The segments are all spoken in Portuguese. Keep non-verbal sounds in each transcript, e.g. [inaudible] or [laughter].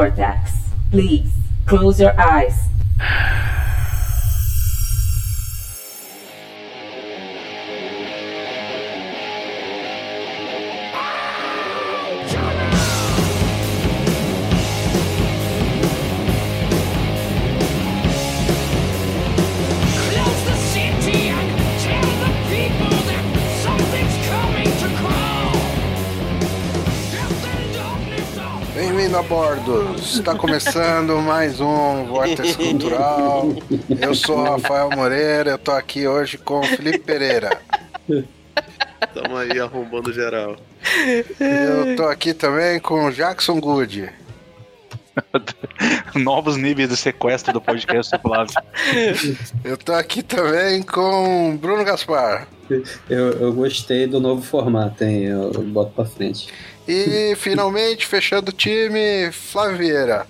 cortex. Please close your eyes. Está começando mais um Vortex Cultural. Eu sou Rafael Moreira, eu tô aqui hoje com o Felipe Pereira. Tamo aí arrombando geral. Eu tô aqui também com o Jackson Good. [laughs] Novos níveis de sequestro do podcast do Flávio. Eu tô aqui também com o Bruno Gaspar. Eu, eu gostei do novo formato, hein? Eu, eu boto pra frente. E finalmente fechando o time, Flávio Vieira.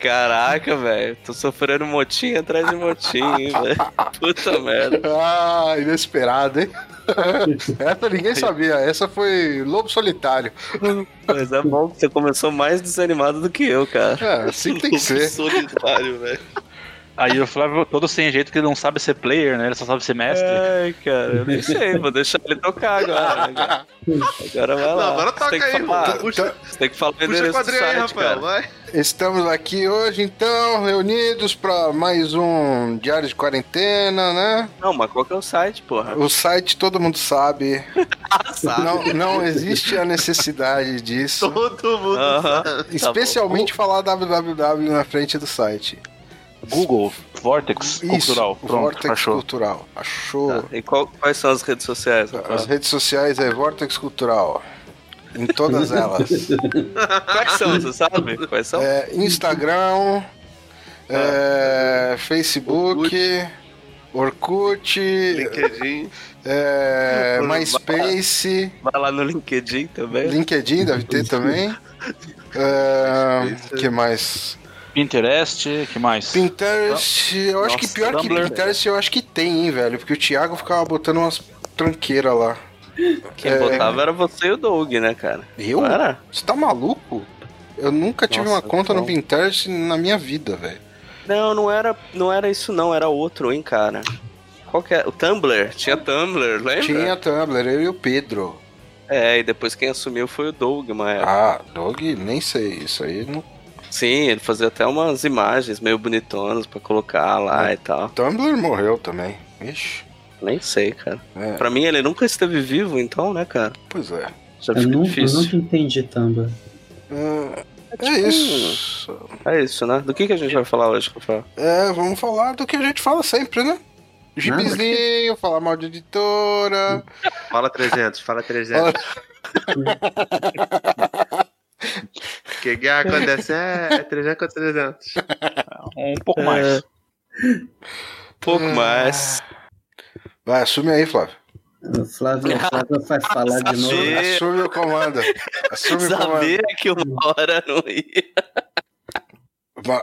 Caraca, velho. Tô sofrendo motim atrás de motim, hein, velho. Puta merda. Ah, inesperado, hein? Essa ninguém sabia, essa foi Lobo Solitário. Mas é bom que você começou mais desanimado do que eu, cara. É, assim que tem que ser. Solitário, velho. Aí o Flávio todo sem jeito que ele não sabe ser player, né? Ele só sabe ser mestre. Ai, cara, eu nem sei, vou deixar ele tocar agora. né? Agora vai lá. agora Você toca tem que aí, falar-. Puxa, Você tem que falar o endereço do quadrinho aí, site, Rafael, cara. vai. Estamos aqui hoje, então, reunidos para mais um Diário de Quarentena, né? Não, mas qual que é o site, porra? O site todo mundo sabe. [laughs] sabe. Não, não existe a necessidade disso. Todo mundo Aham. sabe. Especialmente falar www na frente do site. Google, Vortex Isso, Cultural. Pronto, Vortex achou. Cultural. Achou. Tá, E qual- quais são as redes sociais? As redes sociais é Vortex Cultural. Em todas elas. [laughs] Quais são, você sabe? Quais são? É, Instagram, é, Facebook, Orkut, LinkedIn. é, MySpace, Vai lá no LinkedIn também. LinkedIn deve ter também. [laughs] É, que mais? Pinterest, que mais? Pinterest, eu acho que Nossa, pior que. Pinterest eu acho que tem, hein, velho? Porque o Thiago ficava botando umas tranqueiras lá. Quem É. botava era você e o Doug, né, cara? Eu? Você tá maluco? Eu nunca tive Nossa, uma conta no não. Pinterest na minha vida, velho. Não, não era, não era isso não, era outro, hein, cara. Qual que é? O Tumblr? Tinha Tumblr, lembra? Tinha Tumblr, eu e o Pedro. É, e depois quem assumiu foi o Doug, mas... Ah, Dog, nem sei. Isso aí não. Sim, ele fazia até umas imagens meio bonitonas pra colocar lá e tal. Tumblr morreu também. Ixi. Nem sei, cara. É, Pra mim ele nunca esteve vivo, então, né, cara? pois é. Já Eu, nu- eu nunca entendi Tumblr. É, é tipo isso. É isso, né? Do que, que a gente vai falar hoje, Rafael? É, vamos falar do que a gente fala sempre, né? Gibizinho, falar mal de editora. Fala 300, fala 300. O [laughs] [laughs] que que [laughs] acontece é 300 com 300. Um pouco mais. Pouco É. mais. Vai, assume aí, Flávio. O Flávio, o Flávio vai falar de novo. Assume o comando. Assume o comando. Sabia que uma hora não ia.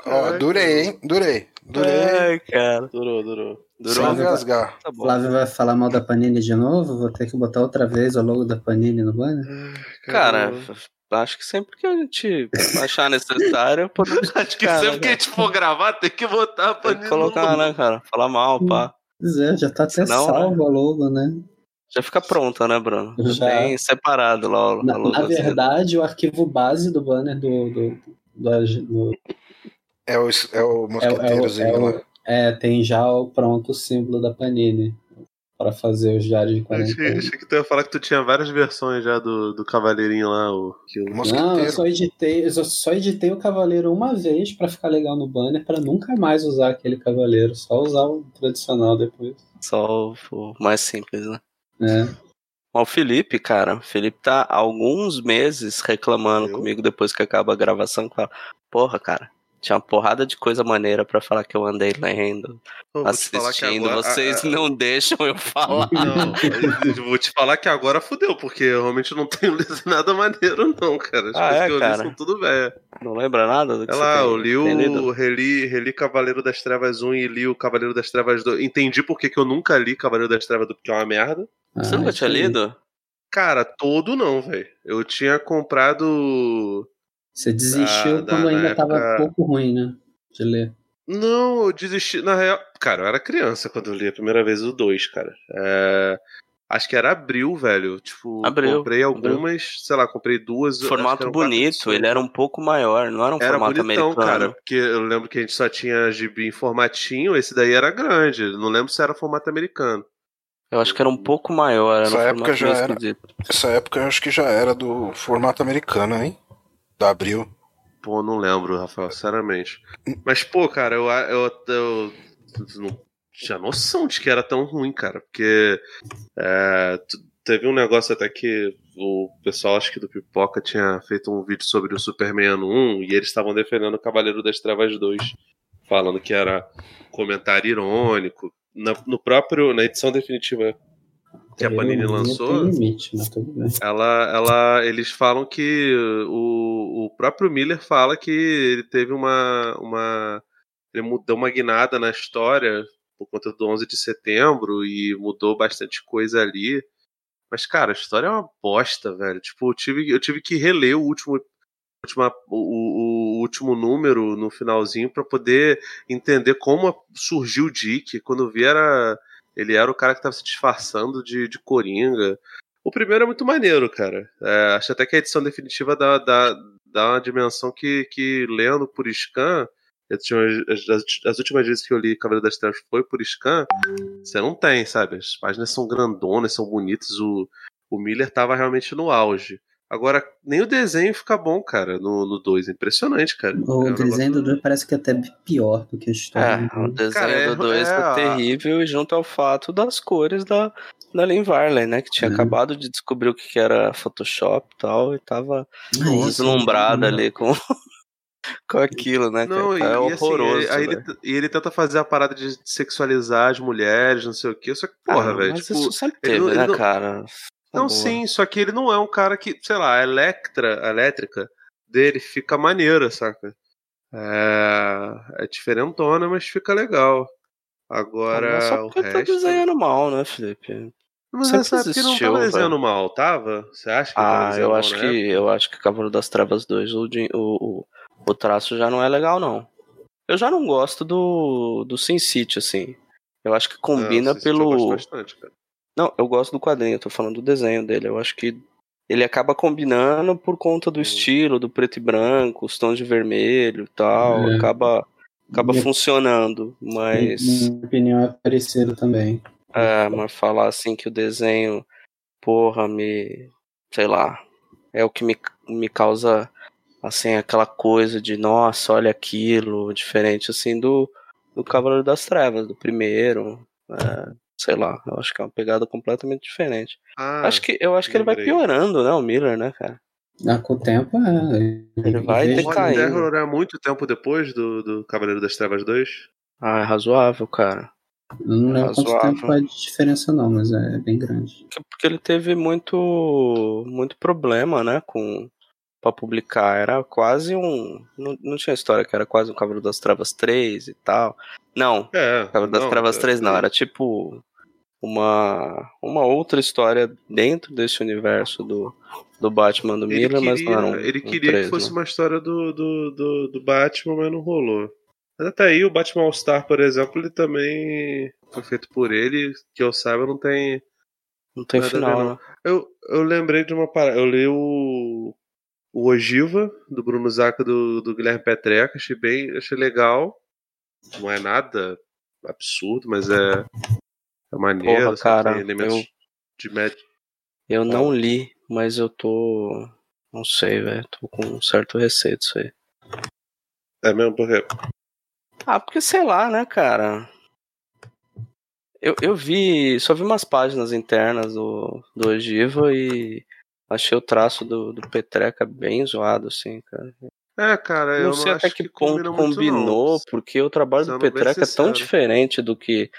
Ó, durei, hein? Durei. Durei. Ai, cara. Durou, durou. Durou. Sem Flávio. engasgar. Tá. Flávio vai falar mal da Panini de novo? Vou ter que botar outra vez o logo da Panini no banner? Cara, acho que sempre que a gente achar necessário, podemos [laughs] Acho que cara, sempre que a gente for gravar, tem que botar a tem que colocar, né, cara? Falar mal, pá. Pois é, já tá até Não, salvo o logo, né? Já fica pronta, né, Bruno? Já. Bem separado lá. o- Na, a na verdade, o arquivo base do banner do. do, do, do- É o, é o mosqueteirozinho é o- lá. é, tem já o pronto o símbolo da Panini para fazer os diários de Achei, quarentena. achei que tu ia falar que tu tinha várias versões já do, do Cavaleirinho lá. O, que o- Não, eu só editei, eu só- editei o Cavaleiro uma vez pra ficar legal no banner, pra nunca mais usar aquele Cavaleiro, só usar o tradicional depois. Só o, mais simples, né? né? Mas o Felipe, cara, o Felipe tá há alguns meses reclamando Eu? comigo depois que acaba a gravação. Fala, Porra, cara, tinha uma porrada de coisa maneira pra falar que eu andei lendo, que assistindo. agora- Vocês a- a- não deixam eu falar. Não, eu vou te falar que agora fudeu, porque eu realmente não tenho [laughs] lido nada maneiro, não, cara. As Ah, coisas é, que eu cara? li são tudo velho. Não lembra nada do que É você lá, tem, eu li o. Reli, reli Cavaleiro das Trevas 1 e li o Cavaleiro das Trevas 2. Entendi por que eu nunca li Cavaleiro das Trevas 2, porque é uma merda. Você Ah, nunca isso tinha lido? Cara, todo não, velho. Eu tinha comprado Você desistiu Da- da- quando na ainda tava época- pouco ruim, né? De ler. Não, eu desisti. Na real, cara, eu era criança quando eu li a primeira vez o 2, cara. É, Acho que era abril, velho. Tipo, Abril, comprei algumas, sei lá, comprei duas. Formato quatro bonito, ele era um pouco maior, não era um Era formato bonitão, americano. cara, porque eu lembro que a gente só tinha gibi em formatinho, esse daí era grande. Não lembro se era formato americano. Eu acho que era um pouco maior, era Essa um época formato já era. esquisito. Essa época eu acho que já era do formato americano, hein? Da Abril. Pô, não lembro, Rafael, sinceramente. Mas, pô, cara, eu, eu, eu não tinha noção de que era tão ruim, cara. Porque é, teve um negócio até que o pessoal, acho que do Pipoca, tinha feito um vídeo sobre o Superman ano 1 e eles estavam defendendo o Cavaleiro das Trevas 2, falando que era comentário irônico. Na, no próprio, na edição definitiva que a Panini lançou, limite, ela, ela, eles falam que o, o próprio Miller fala que ele teve uma, uma ele mudou uma guinada na história por conta do 11 de setembro e mudou bastante coisa ali. Mas cara, a história é uma bosta, velho. Tipo, eu tive, eu tive que reler o último última, o, o- último número no finalzinho pra poder entender como surgiu o Dick. Quando vi era ele era o cara que tava se disfarçando de, de Coringa. O primeiro é muito maneiro, cara. É, acho até que a edição definitiva dá, dá, dá uma dimensão que, que lendo por scan, tinha- as, as- as últimas vezes que eu li Cavaleiro das Trevas foi por scan, você não tem, sabe? As páginas são grandonas, são bonitas, o, o Miller tava realmente no auge. Agora, nem o desenho fica bom, cara, no 2. Impressionante, cara. O É desenho do negócio- 2 parece que é até pior do que a história. É, o desenho Cara, é- do 2 é é, terrível e junto ao fato das cores da, da Lynn Varley, né? Que tinha Uhum. acabado de descobrir o que que era Photoshop e tal, e tava Ah, deslumbrada não. ali com, [laughs] com aquilo, né? Não, cara? e, é e assim, horroroso. ele- aí ele, velho. e ele tenta fazer a parada de sexualizar as mulheres, não sei o quê. Só que, porra, Ah, velho, Mas tipo. isso sempre teve, não- ele né, não- cara? Tá Não, boa. sim, só que ele não é um cara que, sei lá, a Electra, a elétrica dele fica maneira, saca? É, é diferentona, mas fica legal. Agora. Mas só o porque tá resto... desenhando mal, né, Felipe? Mas sempre nessa época não tava desenhando mal, tava? Você acha que Ah, eu mal acho na que época? eu acho que Cavaleiro das Trevas 2, o, o, o, o traço já não é legal, não. Eu já não gosto do, do Sin City, assim. Eu acho que combina City Eu gosto pelo. bastante, cara. Não, eu gosto do quadrinho, eu tô falando do desenho dele. Eu acho que ele acaba combinando por conta do estilo, do preto e branco, os tons de vermelho e tal. É. Acaba, acaba Minha- funcionando. Mas. Minha opinião é parecida também. É, mas falar assim que o desenho, porra, me. sei lá. É o que me, me causa, assim, aquela coisa de, nossa, olha aquilo, diferente, assim, do, do Cavaleiro das Trevas, do primeiro. É, sei lá, eu acho que é uma pegada completamente diferente. Ah, acho que, eu acho que ele vai piorando, né, o Miller, né, cara? Ah, com o tempo, é. Ele vai vejo- o Rod decaindo. Terror é muito tempo depois do, do Cavaleiro das Trevas 2? Ah, é razoável, cara. Eu não lembro quanto razoável. tempo faz de diferença, não, mas é bem grande. Porque- Porque ele teve muito, muito problema, né, com para publicar. Era quase um, não, não tinha história que era quase um Cavaleiro das Trevas 3 e tal. Não, É. Cavaleiro das não, Trevas é- 3 não, era tipo uma uma outra história dentro desse universo do, do Batman do Ele Miller, mas queria, não era um, ele um queria 3, que fosse uma história do, do, do, do Batman, mas não rolou. Mas até aí, o Batman All Star, por exemplo, ele também foi feito por ele, que eu saiba, não tem. Não tem final, né? Eu, eu lembrei de uma parada. Eu li o. O Ogiva, do Bruno Zaca do, do Guilherme Petreca, achei bem. Achei legal. Não é nada absurdo, mas é. É maneiro, Porra, sabe? cara, tem elementos eu- de média. Eu não li, mas eu tô. Não sei, velho. Tô com um certo receio disso aí. É mesmo, porque. Ah, porque sei lá, né, cara? Eu, eu vi. Só vi umas páginas internas do, do Ogiva e achei o traço do, do Petreca bem zoado, assim, cara. É, cara, eu não sei até acho que, ponto combinou, não. porque o trabalho do Petreca é tão diferente do que,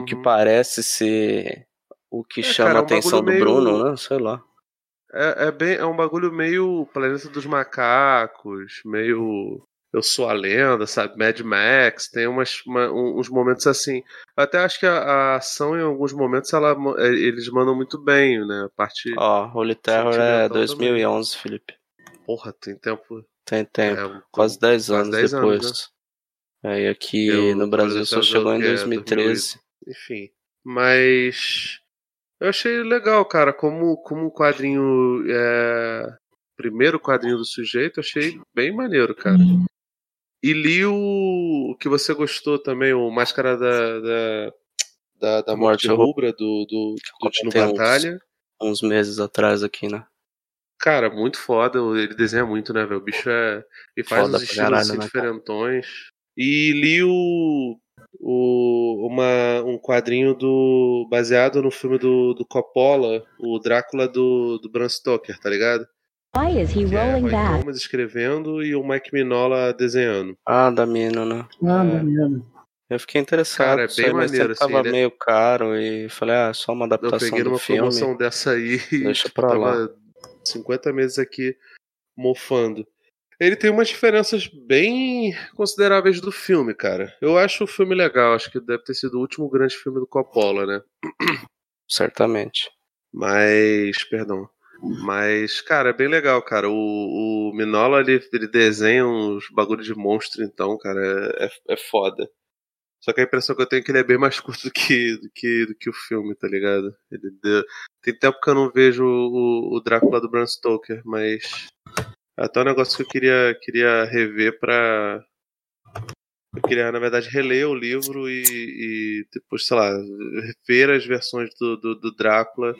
do que Uhum. parece ser o que É, chama cara, é a um atenção do meio- Bruno, né? Sei lá. É, é bem, é um bagulho meio Planeta dos Macacos, meio Eu Sou a Lenda, sabe? Mad Max, tem umas, uma- um- uns momentos assim. Eu até acho que a, a ação, em alguns momentos, ela, é, eles mandam muito bem, né? A parte. Ó, Holy Terror é Sentimental 2011, Felipe. Porra, tem tempo. Tem tempo. É, quase 10 quase anos 10 anos, né? depois. Aí aqui Eu- no Brasil só chegou em que é 2013. Enfim. Mas. Eu achei legal, cara. Como, como um quadrinho. É... Primeiro quadrinho do sujeito, eu achei bem maneiro, cara. E li o, o que você gostou também, o Máscara da. da... Da, da Morte Rubra, do, do, do Tino comentei uns- Batalha. Uns meses atrás aqui, né? Cara, muito foda. Ele desenha muito, né, velho? O bicho é. E faz Foda uns estilos caralho, assim, né, diferentões. E li o. o uma, um quadrinho do. baseado no filme do, do Coppola, o Drácula do, do Bram Stoker, tá ligado? Why is he Que é rolling back? Thomas escrevendo e o Mike Minola desenhando. Ah, da mina, né? Ah, É. maneiro. Eu fiquei interessado. Cara, é bem aí, mas maneiro, tava assim, ele é- meio caro e falei, ah, só uma Eu adaptação peguei do filme. promoção dessa aí e Deixa [laughs] pra lá. tava 50 meses aqui mofando. Ele tem umas diferenças bem consideráveis do filme, cara. Eu acho o filme legal, acho que deve ter sido o último grande filme do Coppola, né? [clears throat] Certamente. Mas, perdão. Mas, cara, é bem legal, cara. O, o Minola, ele, ele desenha uns bagulho de monstro, então, cara, é, é, é foda. Só que a impressão que eu tenho é que ele é bem mais curto do que, do que, do que o filme, tá ligado? Ele deu- Tem tempo que eu não vejo o, o Drácula do Bram Stoker, mas até um negócio que eu queria, queria rever pra. Eu queria, na verdade, reler o livro e, e depois, sei lá, ver as versões do, do, do Drácula.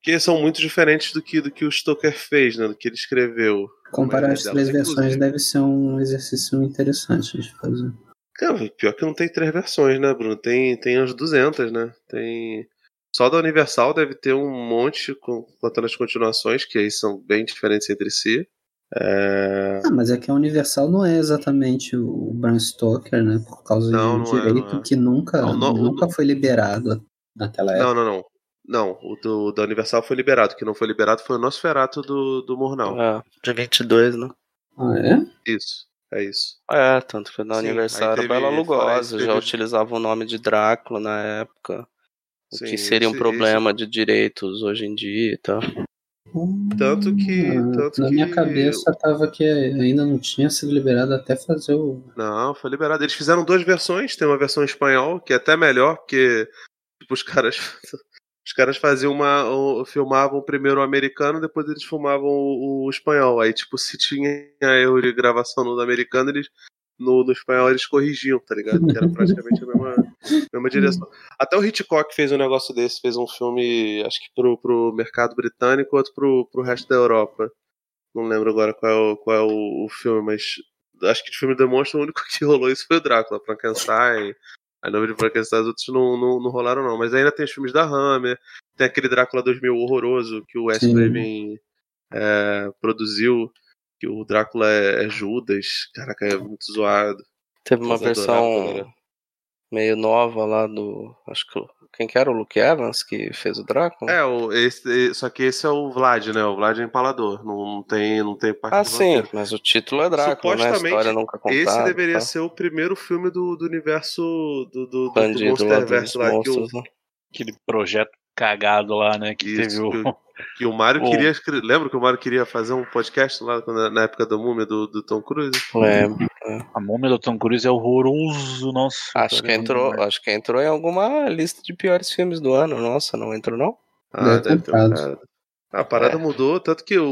Que são muito diferentes do que, do que o Stoker fez, né? Do que ele escreveu. Comparar as três versões inclusive. deve ser um exercício interessante de fazer. Cara, pior que não tem três versões, né, Bruno? Tem, tem as 200, né? Tem. Só da Universal deve ter um monte com- contando as continuações, que aí são bem diferentes entre si. É... Ah, mas é que a Universal não é exatamente o Bram Stoker, né? Por causa Não, de não é, direito não é. que nunca, Não, não, o nunca foi liberado naquela época. Não, não, não. Não, o do, da Universal foi liberado. O que não foi liberado foi o Nosferatu do, do Murnau. É, de 22, né? Ah, é? Isso, é isso. É, tanto que na Sim, Universal teve- Bela Lugosi, isso, já teve- utilizava o nome de Drácula na época. O Sim, que seria um esse- problema de direitos hoje em dia e tal. Tanto que- Ah, tanto na que- minha cabeça tava que ainda não tinha sido liberado até fazer o. Não, foi liberado. Eles fizeram duas versões. Tem uma versão em espanhol, que é até melhor, porque tipo, os caras. [laughs] Os caras faziam uma. filmavam primeiro o americano, depois eles filmavam o, o espanhol. Aí, tipo, se tinha erro de gravação no americano, eles. No, no espanhol eles corrigiam, tá ligado? Que era praticamente a mesma, mesma direção. Até o Hitchcock fez um negócio desse, fez um filme, acho que pro, pro mercado britânico, outro pro, pro resto da Europa. Não lembro agora qual é o, qual é o, o filme, mas acho que de filme demonstra o único [laughs] que rolou isso foi o Drácula, Frankenstein. A nome de Frankenstein, os outros não, não, não rolaram, não. Mas ainda tem os filmes da Hammer, tem aquele Drácula 2000 horroroso que o Wes Sim. Craven é, produziu, que o Drácula é, é Judas. Caraca, é muito zoado. Teve uma Mas versão meio nova lá do. Acho que. Quem que era o Luke Evans que fez o Drácula? É, o, esse, só que esse é o Vlad, né? O Vlad é empalador. Não, não tem, não tem parte Ah, sim, vampiro. mas o título é Drácula, né? A história nunca contada. Esse deveria tá? ser o primeiro filme do, do universo do, do, do, do lá Monsterverse lá, que o, né? Aquele projeto cagado lá, né? Que Isso, teve o. que o- que o Mário [laughs] O- queria. Lembra que o Mário queria fazer um podcast lá quando- na época da múmia do, do Tom Cruise? Lembro. A múmia do Tom Cruise é horroroso, nossa. Acho que cara, é entrou, acho que entrou em alguma lista de piores filmes do ano. Nossa, não entrou não? Ah, Deve ter deve ter entrado. entrado. A parada É. mudou, tanto que o,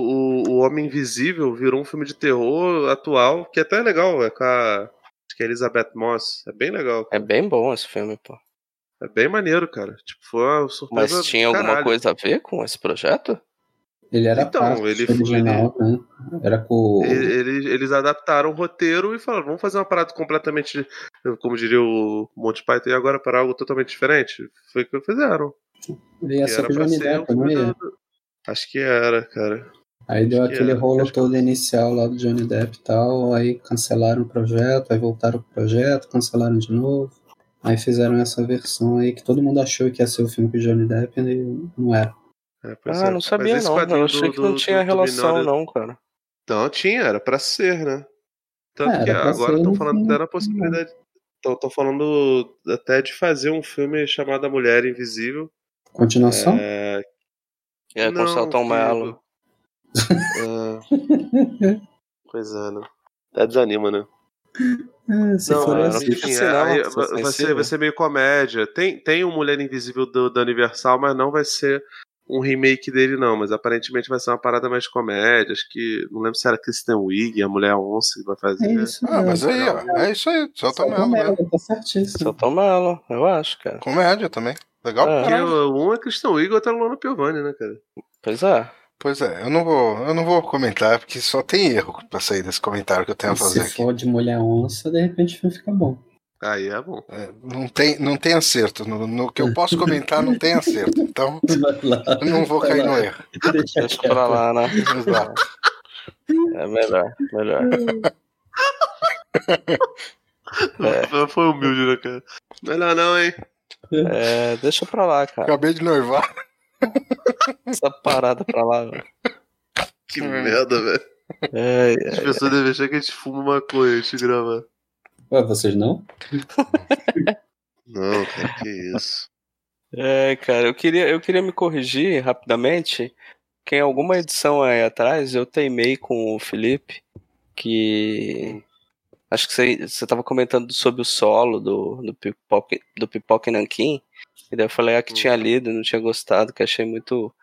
o Homem Invisível virou um filme de terror atual, que até é legal, é com a. Acho que é Elizabeth Moss. É bem legal. É bem bom esse filme, pô. É bem maneiro, cara. Tipo, foi uma surpresa. Mas tinha alguma caralho. coisa a ver com esse projeto? Ele era Então, parte ele- original, né? Era com o. Ele- Eles, eles adaptaram o roteiro e falaram, vamos fazer uma parada completamente, como diria o Monty Python, e agora para algo totalmente diferente. Foi o que fizeram. Ele ia Que era com o pra Johnny ser um Depp, não filme Acho que era, cara. Aí deu Acho que aquele era, rolo acho todo inicial lá do Johnny Depp e tal, aí cancelaram o projeto, aí voltaram pro projeto, cancelaram de novo. Aí fizeram essa versão aí que todo mundo achou que ia ser o filme com o Johnny Depp e não era. É, Ah, é. não sabia Mas não. quadrinho Eu achei do- que não do- tinha do- relação não, cara. Não, tinha, era pra ser, né? Tanto É, que agora estão falando até na possibilidade. Estão falando até de fazer um filme chamado A Mulher Invisível. Continuação? É, aí com o Celton [laughs] Mello. é, Pois é, né? Até desanima, né? É, se Não, for não assim. enfim, é, vai, vai ser, vai ser meio comédia. Tem, tem o Mulher Invisível do, da Universal, mas não vai ser um remake dele, não. Mas aparentemente vai ser uma parada mais de comédia. Acho que. Não lembro se era Kristen Wiig, a Mulher Onça, que vai fazer. É isso Ah, mas mesmo. aí, ó. É isso aí. Só Só tomando, né? Mello, tá certíssimo. Só toma ela, eu acho, cara. Comédia também. Legal pra É. Porque um é Kristen Wiig e o outro é Luana Piovani, né, cara? Pois é. Pois é, eu não vou, eu não vou comentar, porque só tem erro pra sair desse comentário que eu tenho a fazer Se aqui. for de mulher onça, de repente fica bom. Aí é bom. É, não, tem, não tem acerto. No, no que eu posso comentar, não tem acerto. Então, [laughs] lá. eu não vou cair no erro. Deixa Deixa pra lá, né? Exato. É melhor, melhor. É. Foi humilde, né, cara? Melhor não, hein? É, deixa pra lá, cara. Acabei de noivar. [laughs] Essa parada pra lá, velho. Que Hum. merda, velho. É, As pessoas devem achar que a gente fuma maconha antes de gravar. Ué, vocês não? Não, cara, que isso. É, cara, eu queria, eu queria me corrigir rapidamente. Que em alguma edição aí atrás eu teimei com o Felipe que. Acho que você, você tava comentando sobre o solo do, do Pipoca, do Pipoca e Nanquim. E daí eu falei ah, que tinha lido, não tinha gostado, que achei muito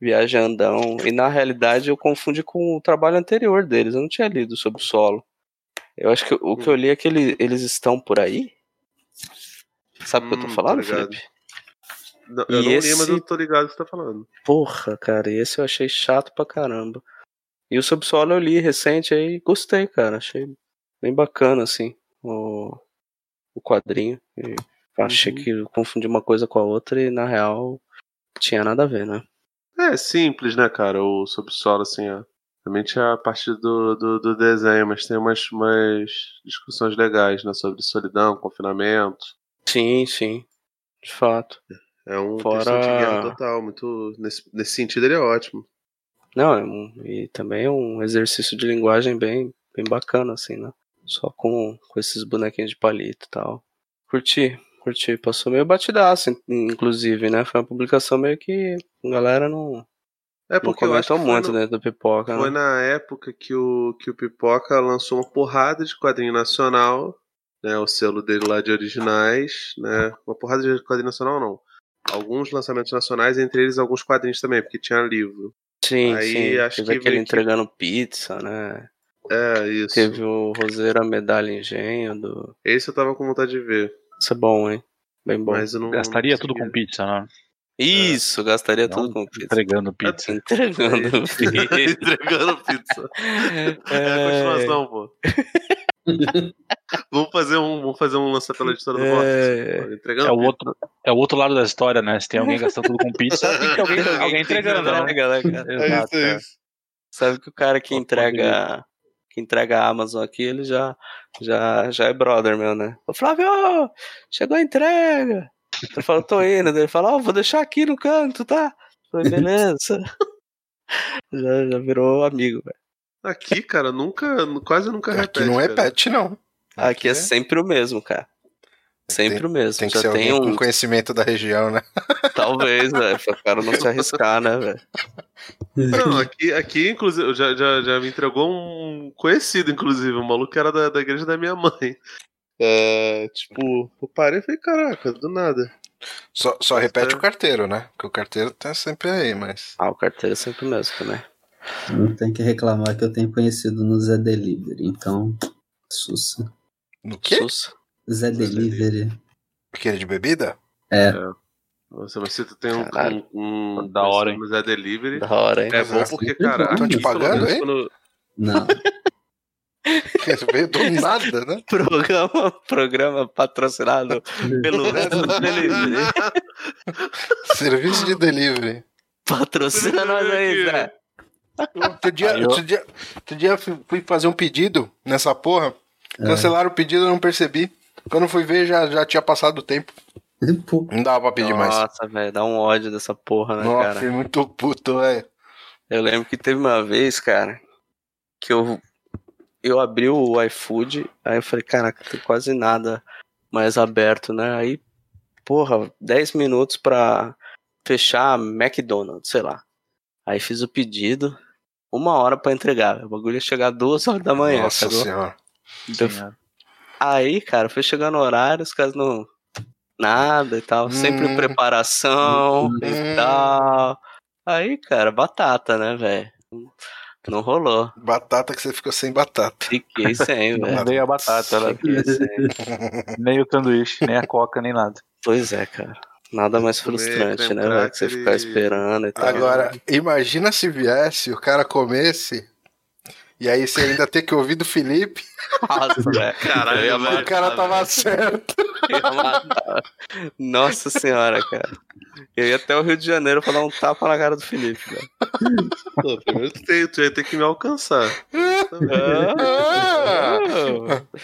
viajandão. E na realidade eu confundi com o trabalho anterior deles, eu não tinha lido sobre o solo. Eu acho que o que eu li é que ele- eles estão por aí. Sabe o que eu tô Hum, falando, tô ligado. Felipe? Não, eu E não li, esse- mas eu tô ligado que você tá falando. Porra, cara, esse eu achei chato pra caramba. E o Subsolo eu li recente aí, gostei, cara. Achei bem bacana, assim, o, o quadrinho. E achei que eu confundi uma coisa com a outra e na real tinha nada a ver, né? É simples, né, cara? O subsolo, assim, ó. Realmente é a partir do, do, do desenho, mas tem umas, umas discussões legais, né? Sobre solidão, confinamento. Sim, sim. De fato. É um Fora- de guerra total. Muito, nesse, nesse sentido, ele é ótimo. Não, é um, e também é um exercício de linguagem bem, bem bacana, assim, né? Só com, com esses bonequinhos de palito e tal. Curti, curti. Passou meio batidaço, in- inclusive, né? Foi uma publicação meio que a galera não, É não porque eu acho muito no- dentro do Pipoca, foi né? na época que o, que o Pipoca lançou uma porrada de quadrinho nacional, né? O selo dele lá de originais, né? Uma porrada de quadrinho nacional, não. Alguns lançamentos nacionais, entre eles alguns quadrinhos também, porque tinha livro. Sim, aí sim. acho Teve que aquele que- entregando pizza, né? É, isso. Teve o Roseira Medalha Engenho do... Esse eu tava com vontade de ver. Isso é bom, hein? Bem bom. Mas eu não. Gastaria não tudo com pizza, né? Isso, gastaria Não tudo com pizza. Entregando pizza. [laughs] Entregando pizza. [laughs] Entregando pizza. É a É, continuação, pô. [laughs] vamos fazer um, vamos fazer um lança pela editora do É. Box. Entregando É o, pizza. outro, é o outro lado da história, né? Se tem alguém gastando tudo com pizza, tem que alguém, alguém entregando, né? entrega, né, cara? É Exato, isso, é é. isso. Sabe que o cara que entrega que entrega a Amazon aqui, ele já já já é brother meu, né? Ô Flávio, chegou a entrega. Eu falo, tô indo. Ele fala, ó, vou deixar aqui no canto, tá? Eu falei, beleza. [laughs] já, já virou amigo, velho. Aqui, cara, nunca, quase nunca repete. Aqui não é cara. pet, não. Aqui é sempre o mesmo, cara. Sempre o mesmo. Tem que já ser tem alguém um. com conhecimento da região, né? [laughs] Talvez, velho. Pra o cara não se arriscar, né, velho? Não, aqui, aqui inclusive, já, já, já me entregou um conhecido, inclusive, um maluco que era da, da igreja da minha mãe. É, tipo, eu parei e falei, caraca, do nada. Só, só repete É. o carteiro, né? Porque o carteiro tá sempre aí, mas. Ah, o carteiro é sempre o mesmo também. Não tem que reclamar que eu tenho conhecido no Zé Delivery, então. Sussa. No quê? Sussa. Zé Delivery. Aquele de bebida? É. Nossa, mas se tu tem um, um, um Da hora, hein? mas é delivery. Da hora, hein? É bom porque, cara. Tão te pagando, hein? quando- Não. [laughs] Veio do nada, né? [laughs] Programa, programa patrocinado pelo Delivery. [laughs] Serviço de delivery. Patrocina nós aí, Zé. Outro dia, outro dia, outro dia eu fui fui fazer um pedido nessa porra. Cancelaram o pedido, eu não percebi. Quando fui ver, já, já tinha passado o tempo. Pô, Não dava pra pedir mais. Nossa, velho, dá um ódio dessa porra, né, Nossa, cara? fiquei muito puto, velho. Eu lembro que teve uma vez, cara, que eu, eu abri o iFood, aí eu falei, caraca, tem quase nada mais aberto, né? Aí, porra, 10 minutos pra fechar McDonald's, sei lá. Aí fiz o pedido, uma hora pra entregar. O bagulho ia chegar duas horas da manhã, Nossa sacou? senhora. Então, Sim, é. Aí, cara, foi chegando o horário, os caras não. Nada e tal. Sempre Hum. preparação Hum. e tal. Aí, cara, batata, né, velho? Não rolou. Batata que você ficou sem batata. Fiquei [laughs] sem, Não velho. veio a batata, né? Fiquei sem. Nem o sanduíche, nem a coca, nem nada. Pois é, cara. Nada mais frustrante, né, velho? Que você ficar esperando e tal. Agora, imagina se viesse, o cara comesse, e aí você ainda ter que ouvir do Felipe, Nossa, [laughs] velho. Caralho, Eu ia velho. o cara tava certo. Eu ia matar. Nossa senhora, cara. Eu ia até o Rio de Janeiro pra dar um tapa na cara do Felipe, velho. Pô, primeiro tu, tem, tu ia ter que me alcançar. Ah,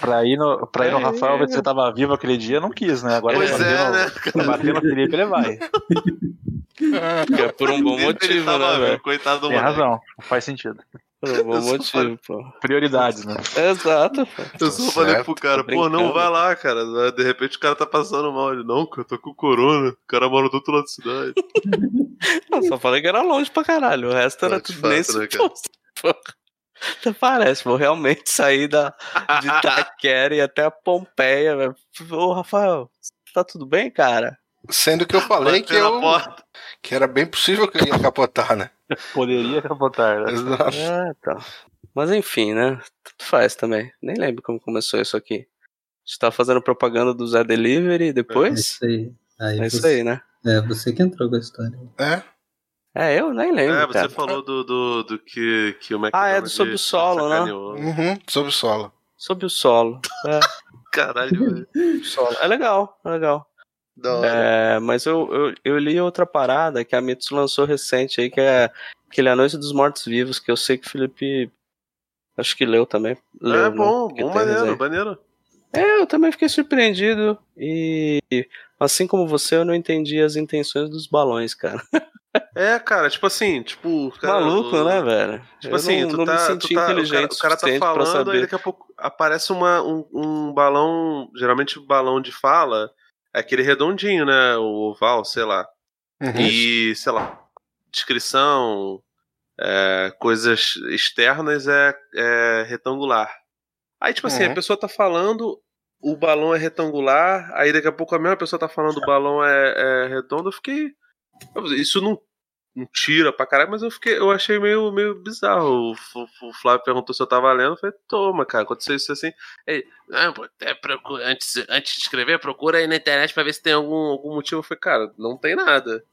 Pra ir no, pra ir no É. Rafael ver se ele tava vivo aquele dia, não quis, né? Agora Pois ele é, né? bater no Felipe, ele vai. [laughs] É por um bom motivo, né, velho? Coitado do Tem moleque. razão, faz sentido. Por um Eu só motivo, pô. Prioridades, né? Exato, pô. Eu só Tá falei certo, pro cara, pô, não vai lá, cara. De repente o cara tá passando mal. Ele, não, cara, eu tô com corona. O cara mora do outro lado da cidade. [laughs] Eu só falei que era longe pra caralho. O resto era de tudo fato, né. Pô, Até parece, vou realmente sair da, de Itaquera e até a Pompeia, velho. Ô, Rafael, tá tudo bem, cara? Sendo que eu [laughs] falei que, eu, porta. que era bem possível que eu ia capotar, né? [laughs] Poderia capotar, né? Exato. É, tá. Mas enfim, né? Tudo faz também. Nem lembro como começou isso aqui. A gente tá fazendo propaganda do Zé Delivery É depois? isso aí. Aí É isso você, aí, né? É, você que entrou com a história. É? É, eu nem lembro, É, você cara. falou do, do, do que, que o McDonald's Ah, é do Sob o Solo, né? Uhum, sob o solo. Sob o solo. É, [laughs] Caralho, velho. solo. É legal, é legal. É, mas eu, eu, eu li outra parada que a Mitos lançou recente aí, que é aquele A Noite dos Mortos Vivos, que eu sei que o Felipe acho que leu também. Leu, é né? bom, Porque bom maneiro, maneiro. É, eu também fiquei surpreendido e assim como você, eu não entendi as intenções dos balões, cara. É, cara, tipo assim, tipo. Cara, Maluco, o- né, velho? Tipo eu assim, não, tu não tá, me tu senti tá- inteligente o cara, o cara tá falando, aí daqui a pouco aparece uma, um, um balão, geralmente balão de fala é aquele redondinho, né, o oval, sei lá. Uhum. E, sei lá, descrição, é, coisas externas é, é retangular. Aí, tipo assim, Uhum. a pessoa tá falando, o balão é retangular, aí daqui a pouco a mesma pessoa tá falando o balão é, é redondo, eu fiquei. Isso não, não tira pra caralho, mas eu fiquei, eu achei meio, meio bizarro. O, o Flávio perguntou se eu tava lendo, eu falei, toma, cara, aconteceu isso assim. Aí, não, pô, até procura, antes, antes de escrever, procura aí na internet pra ver se tem algum, algum motivo. Eu falei, cara, não tem nada.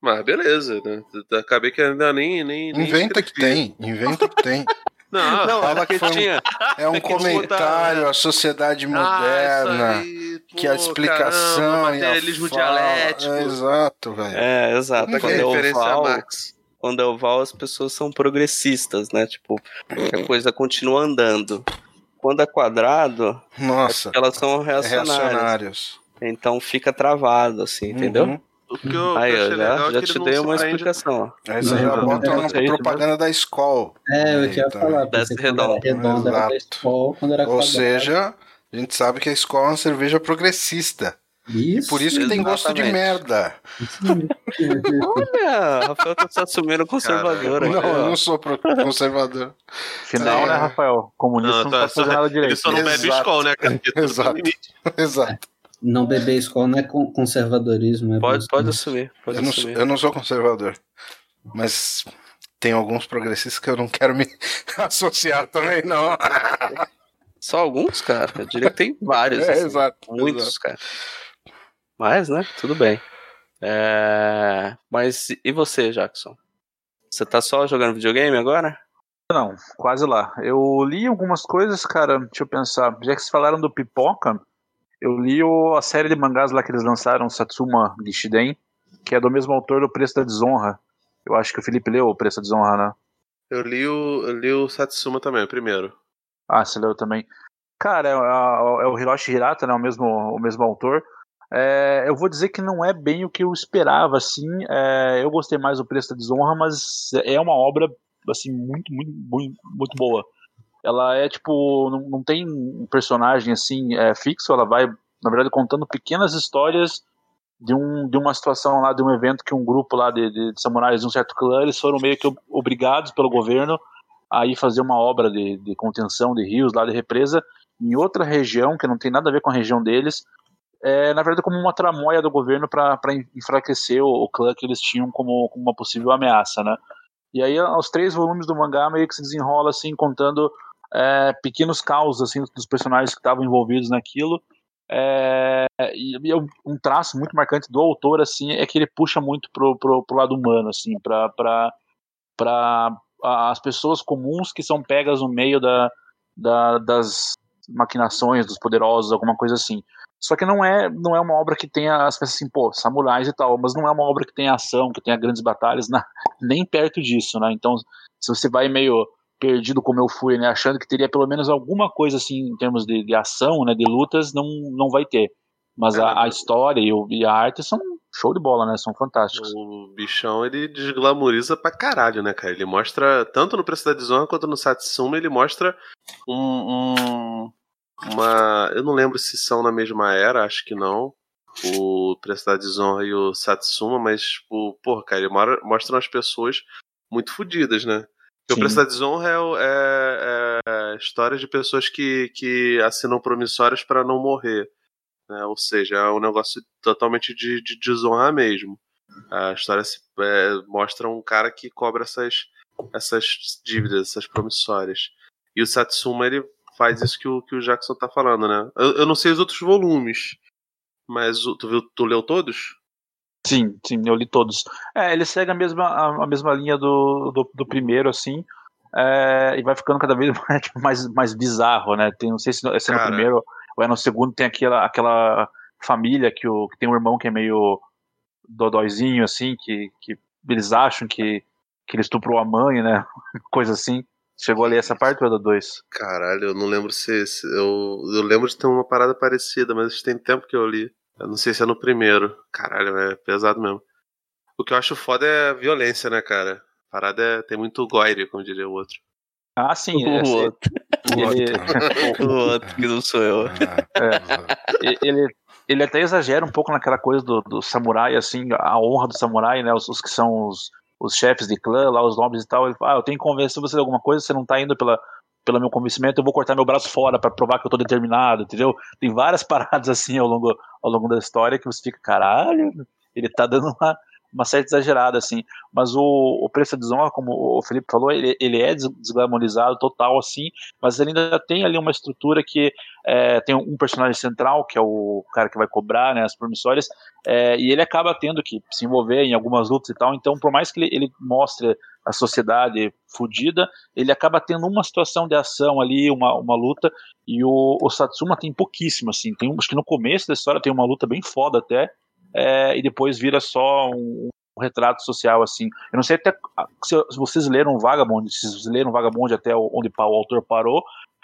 Mas beleza, né? Acabei que ainda nem. nem, nem Inventa que tem, inventa que tem. [laughs] Não, Não, fala que foi tinha. É um É comentário botaram, à sociedade Ah, moderna. isso aí, pô, que a explicação caramba, e a materialismo fala- dialético. É, exato, velho. É, exato. Quando é oval, Marx. quando é oval, as pessoas são progressistas, né? Tipo, a coisa continua andando. Quando é quadrado, Nossa, elas são é reacionárias. reacionários. Então fica travado, assim, entendeu? O que eu, Aí, achei já, legal é já que te ele dei uma explicação. ó. Aí você já Não, bota é uma propaganda da escola. É, eu ia falar. Desce redondo. redondo era da escola, quando era Ou seja, a gente sabe que a escola é uma cerveja progressista. Isso. Por isso que tem gosto de Exatamente. merda. [laughs] Olha, Rafael tá se assumindo conservador Caralho. Não, eu não sou pro- conservador. Final, É. né, Rafael? Comunista Não, não, tá, fazer só- nada Ele direito. só não bebe escola, né, cara? Tudo Exato. Exato. Não beber escola não é con- conservadorismo. É Pode, pode senso. assumir. Pode Eu não, sou, assumir. eu não sou conservador. Mas tem alguns progressistas que eu não quero me [laughs] associar também, não. Só alguns, cara. Eu diria que tem vários. [laughs] É, assim. exato. Muitos, exato. cara. Mas, né? Tudo bem. É, Mas e você, Jackson? Você tá só jogando videogame agora? Não, quase lá. Eu li algumas coisas, cara. Deixa eu pensar. Já que vocês falaram do Pipoca, eu li o- a série de mangás lá que eles lançaram, Satsuma Gishiden, que é do mesmo autor do Preço da Desonra. Eu acho que o Felipe leu o Preço da Desonra, né? Eu li o, eu li o Satsuma também, o primeiro. Ah, você leu também. Cara, é, é- é o Hiroshi Hirata, né? O mesmo, o mesmo autor. É, eu vou dizer que não é bem o que eu esperava, assim. É, eu gostei mais do Preço da Desonra, mas é uma obra, assim, muito, muito, muito, muito boa. Ela é, tipo, não, não tem um personagem, assim, é, fixo. Ela vai, na verdade, contando pequenas histórias de, um, de uma situação lá, de um evento que um grupo lá de, de, de samurais de um certo clã, eles foram meio que ob- obrigados pelo governo a ir fazer uma obra de, de contenção de rios lá de represa em outra região, que não tem nada a ver com a região deles, é, na verdade como uma tramóia do governo para enfraquecer o, o clã que eles tinham como, como uma possível ameaça, né? E aí os três volumes do mangá meio que se desenrola assim, contando é, pequenos causos assim, dos personagens que estavam envolvidos naquilo, é, e, e um- traço muito marcante do autor assim é que ele puxa muito pro, pro, pro lado humano assim para as pessoas comuns que são pegas no meio da, da, das maquinações dos poderosos alguma coisa assim. Só que não é não é uma obra que tenha as assim pô samurais e tal mas não é uma obra que tenha ação que tenha grandes batalhas [laughs] na, nem perto disso né? Então se você vai meio perdido como eu fui, né, achando que teria pelo menos alguma coisa assim em termos de, de ação, né, de lutas, não, não vai ter. Mas a, a história e, o- e a arte são show de bola, né, são fantásticos. O bichão, ele desglamoriza pra caralho, né, cara? Ele mostra, tanto no Preço da Desonra quanto no Satsuma, ele mostra um, um- uma... Eu não lembro se são na mesma era, acho que não. O Preço da Desonra e o Satsuma, mas, tipo, porra, cara, ele mostra umas pessoas muito fodidas, né? Porque o Sim. Preço da Desonra é, é, é história de pessoas que, que assinam promissórias pra não morrer. Né? Ou seja, é um negócio totalmente de, de desonrar mesmo. A história se- é, mostra um cara que cobra essas, essas dívidas, essas promissórias. E o Satsuma, ele faz isso que o, que o Jackson tá falando, né? Eu, eu não sei os outros volumes, mas o- tu, viu, tu leu todos? Sim, sim, eu li todos. É, ele segue a mesma, a, a mesma linha do, do, do primeiro, assim, é, e vai ficando cada vez [laughs] mais, tipo, mais, mais bizarro, né? Tem, não sei se, se é no primeiro ou é no segundo, tem aquela, aquela família que, o, que tem um irmão que é meio dodóizinho, assim, que, que eles acham que, que ele estuprou a mãe, né? [laughs] Coisa assim. Chegou a ler essa parte ou é da dois? Caralho, eu não lembro se. se- eu, eu lembro de ter uma parada parecida, mas tem tempo que eu li. Eu não sei se é no primeiro. Caralho, é pesado mesmo. O que eu acho foda é a violência, né, cara? A parada é, tem muito gore, como diria o outro. Ah, sim. O esse- outro. [laughs] ele, [laughs] O outro que não sou eu. [laughs] E- ele, ele até exagera um pouco naquela coisa do, do samurai, assim, a honra do samurai, né? Os, os que são os, os chefes de clã, lá, os nobres e tal. Ele fala, ah, eu tenho que convencer você de alguma coisa, você não tá indo pela, pelo meu convencimento, eu vou cortar meu braço fora pra provar que eu tô determinado, entendeu? Tem várias [laughs] paradas assim ao longo, ao longo da história que você fica, caralho, ele tá dando uma, uma certa exagerada, assim. Mas o, o Preço da Desonra, como o Felipe falou, ele, ele é des- desglamorizado total, assim, mas ele ainda tem ali uma estrutura que é, tem um personagem central, que é o cara que vai cobrar né, as promissórias, é, e ele acaba tendo que se envolver em algumas lutas e tal. Então, por mais que ele, ele mostre a sociedade fodida, ele acaba tendo uma situação de ação ali, uma, uma luta, e o, o Satsuma tem pouquíssimo, assim. Tem, acho que no começo da história tem uma luta bem foda até, é, e depois vira só um, um retrato social, assim. Eu não sei até se, vocês leram Vagabond, se vocês leram Vagabond até onde o autor parou,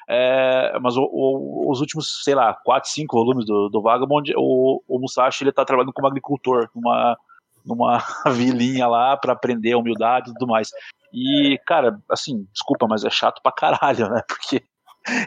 é, mas o- o- os últimos, sei lá, 4, 5 volumes do, do Vagabond, o, o Musashi ele tá trabalhando como agricultor numa, numa [laughs] vilinha lá para aprender a humildade e tudo mais. E, cara, assim, desculpa, mas é chato pra caralho, né? [laughs] Porque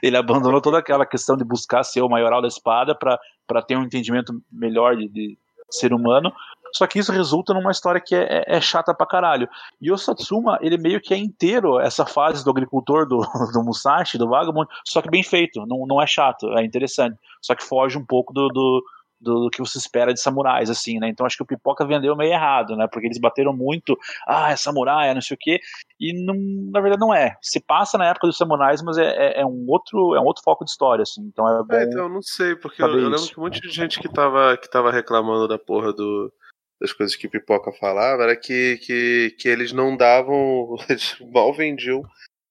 ele abandonou toda aquela questão de buscar ser o maioral da espada para ter um entendimento melhor de, de ser humano. Só que isso resulta numa história que é, é- é chata pra caralho. E o Satsuma, ele meio que é inteiro essa fase do agricultor, do, [laughs] do Musashi, do Vagabond, só que bem feito, não, não é chato, é interessante. Só que foge um pouco do, do, do, do que você espera de samurais, assim, né? Então acho que o Pipoca vendeu meio errado, né? Porque eles bateram muito, ah, é samurai, é não sei o quê, e não, na verdade não é. Se passa na época dos samurais, mas é, é, é um, outro, é um outro foco de história, assim. Então é bom. É, então, eu não sei, porque eu, eu lembro isso. que um monte de gente que tava, que tava reclamando da porra do, das coisas que Pipoca falava era que, que, que eles não davam. [laughs] Eles mal vendiam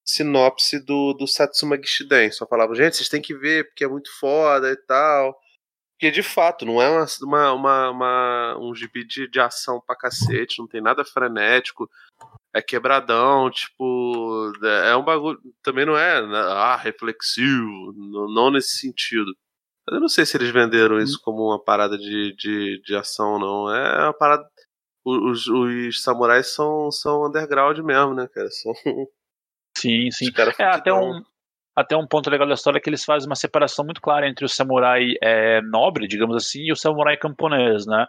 sinopse do, do Satsuma Gishiden. Só falavam, gente, vocês têm que ver porque é muito foda e tal. Porque de fato, não é uma, uma, uma, uma- um gibi de, de ação pra cacete, não tem nada frenético. É quebradão, tipo. É um bagulho. Também não é né, ah, reflexivo, não, nesse sentido. Eu não sei se eles venderam isso como uma parada de, de, de ação, não. É uma parada. Os, os samurais são, são underground mesmo, né, cara? São Sim, sim. É, até um, até um ponto legal da história é que eles fazem uma separação muito clara entre o samurai é, nobre, digamos assim, e o samurai camponês, né?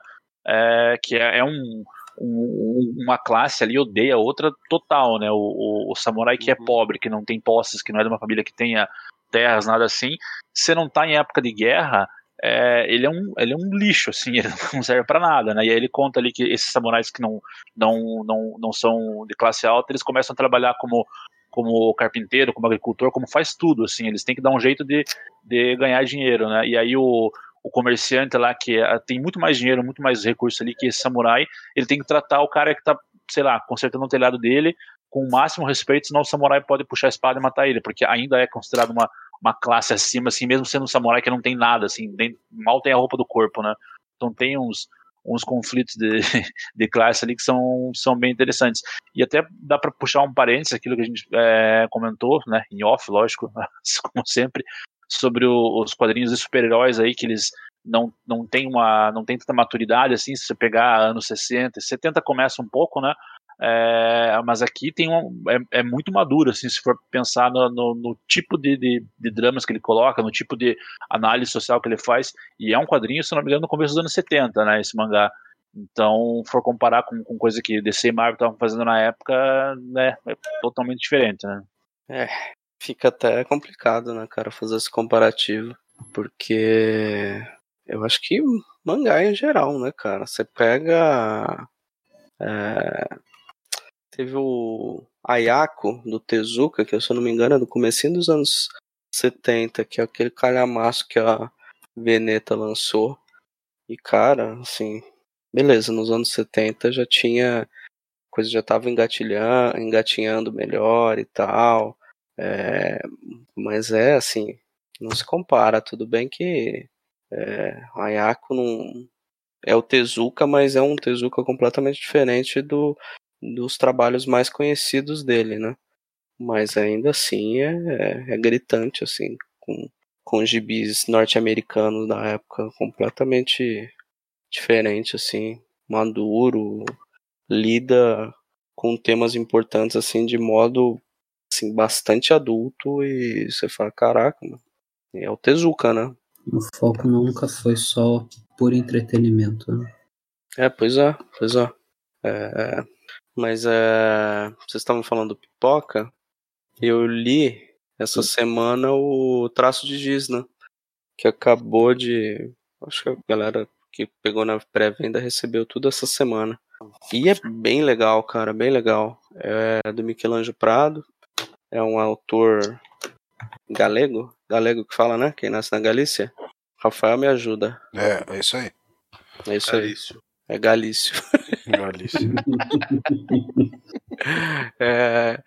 é, que é, é um, um- uma classe ali odeia outra total, né? O, o, o samurai que é Uhum. pobre, que não tem posses, que não é de uma família que tenha terras, nada assim, você não tá em época de guerra, é, ele, é um, ele é um lixo, assim, [laughs] ele não serve pra nada, né? E aí ele conta ali que esses samurais que não, não, não, não são de classe alta, eles começam a trabalhar como como carpinteiro, como agricultor, como faz tudo, assim, eles têm que dar um jeito de, de ganhar dinheiro, né? E aí o, o comerciante lá que é- tem muito mais dinheiro, muito mais recurso ali que esse samurai, ele tem que tratar o cara que tá, sei lá, consertando o telhado dele com o máximo respeito, senão o samurai pode puxar a espada e matar ele, porque ainda é considerado uma, uma classe acima, assim, mesmo sendo um samurai que não tem nada, assim, nem- mal tem a roupa do corpo, né? Então tem uns, uns conflitos de, [laughs] de classe ali que são, são bem interessantes. E até dá para puxar um parênteses, aquilo que a gente é, comentou, né, em off, lógico, [laughs] como sempre, sobre o- os quadrinhos de super-heróis aí, que eles não, não tem uma não tem tanta maturidade assim, se você pegar anos 60, 70 começa um pouco, né? É, mas aqui tem um, é, é muito maduro, assim, se for pensar no, no- no tipo de, de, de dramas que ele coloca, no tipo de análise social que ele faz, e é um quadrinho, se não me engano, no começo dos anos 70, né, esse mangá. Então, for comparar com, com coisa que DC e Marvel estavam fazendo na época, né, é totalmente diferente, né? Fica até complicado, né, cara, fazer esse comparativo. Porque eu acho que mangá em geral, né, cara? Você pega. é, Teve o Ayako do Tezuka, que se eu não me engano é do comecinho dos anos 70, que é aquele calhamaço que a Veneta lançou. E, cara, assim, beleza, nos anos 70 já tinha. a coisa já tava engatilhando, engatinhando melhor e tal. É, mas é assim, não se compara. Tudo bem que é, Ayako não é o Tezuka, mas é um Tezuka completamente diferente do, dos trabalhos mais conhecidos dele, né? Mas ainda assim é, é, é gritante, assim, com, com gibis norte-americanos da época completamente diferente, assim, maduro, lida com temas importantes, assim, de modo assim, bastante adulto e você fala, caraca, mano, é o Tezuka, né? O foco nunca foi só por entretenimento. Né? É, pois é, pois é. É, mas é, vocês estavam falando do pipoca, eu li essa semana o Traço de Giz, né? Que acabou de. Acho que a galera que pegou na pré-venda recebeu tudo essa semana. E é bem legal, cara, bem legal. É do Michelangelo Prado, é um autor galego, galego que fala, né? Quem nasce na Galícia. Rafael me ajuda. É, é isso aí. É isso aí. Galício. É Galício. [laughs] Galícia. [laughs] É,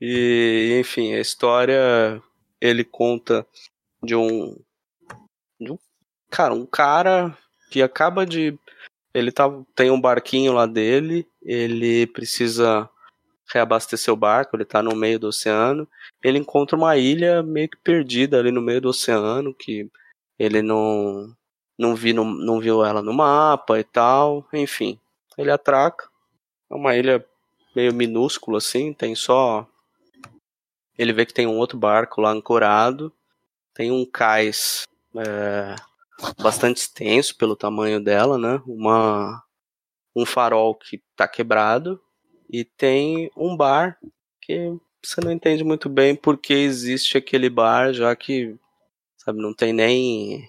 e, enfim, a história ele conta de um, de um cara, um cara que acaba de ele tá, tem um barquinho lá dele, ele precisa reabastecer o barco, ele tá no meio do oceano, ele encontra uma ilha meio que perdida ali no meio do oceano, que ele não não, vi no, não viu ela no mapa e tal, enfim. Ele atraca, é uma ilha meio minúscula assim, tem só. Ele vê que tem um outro barco lá ancorado, tem um cais é, bastante extenso pelo tamanho dela, né? Uma, um farol que tá quebrado e tem um bar que você não entende muito bem porque existe aquele bar, já que sabe, não tem nem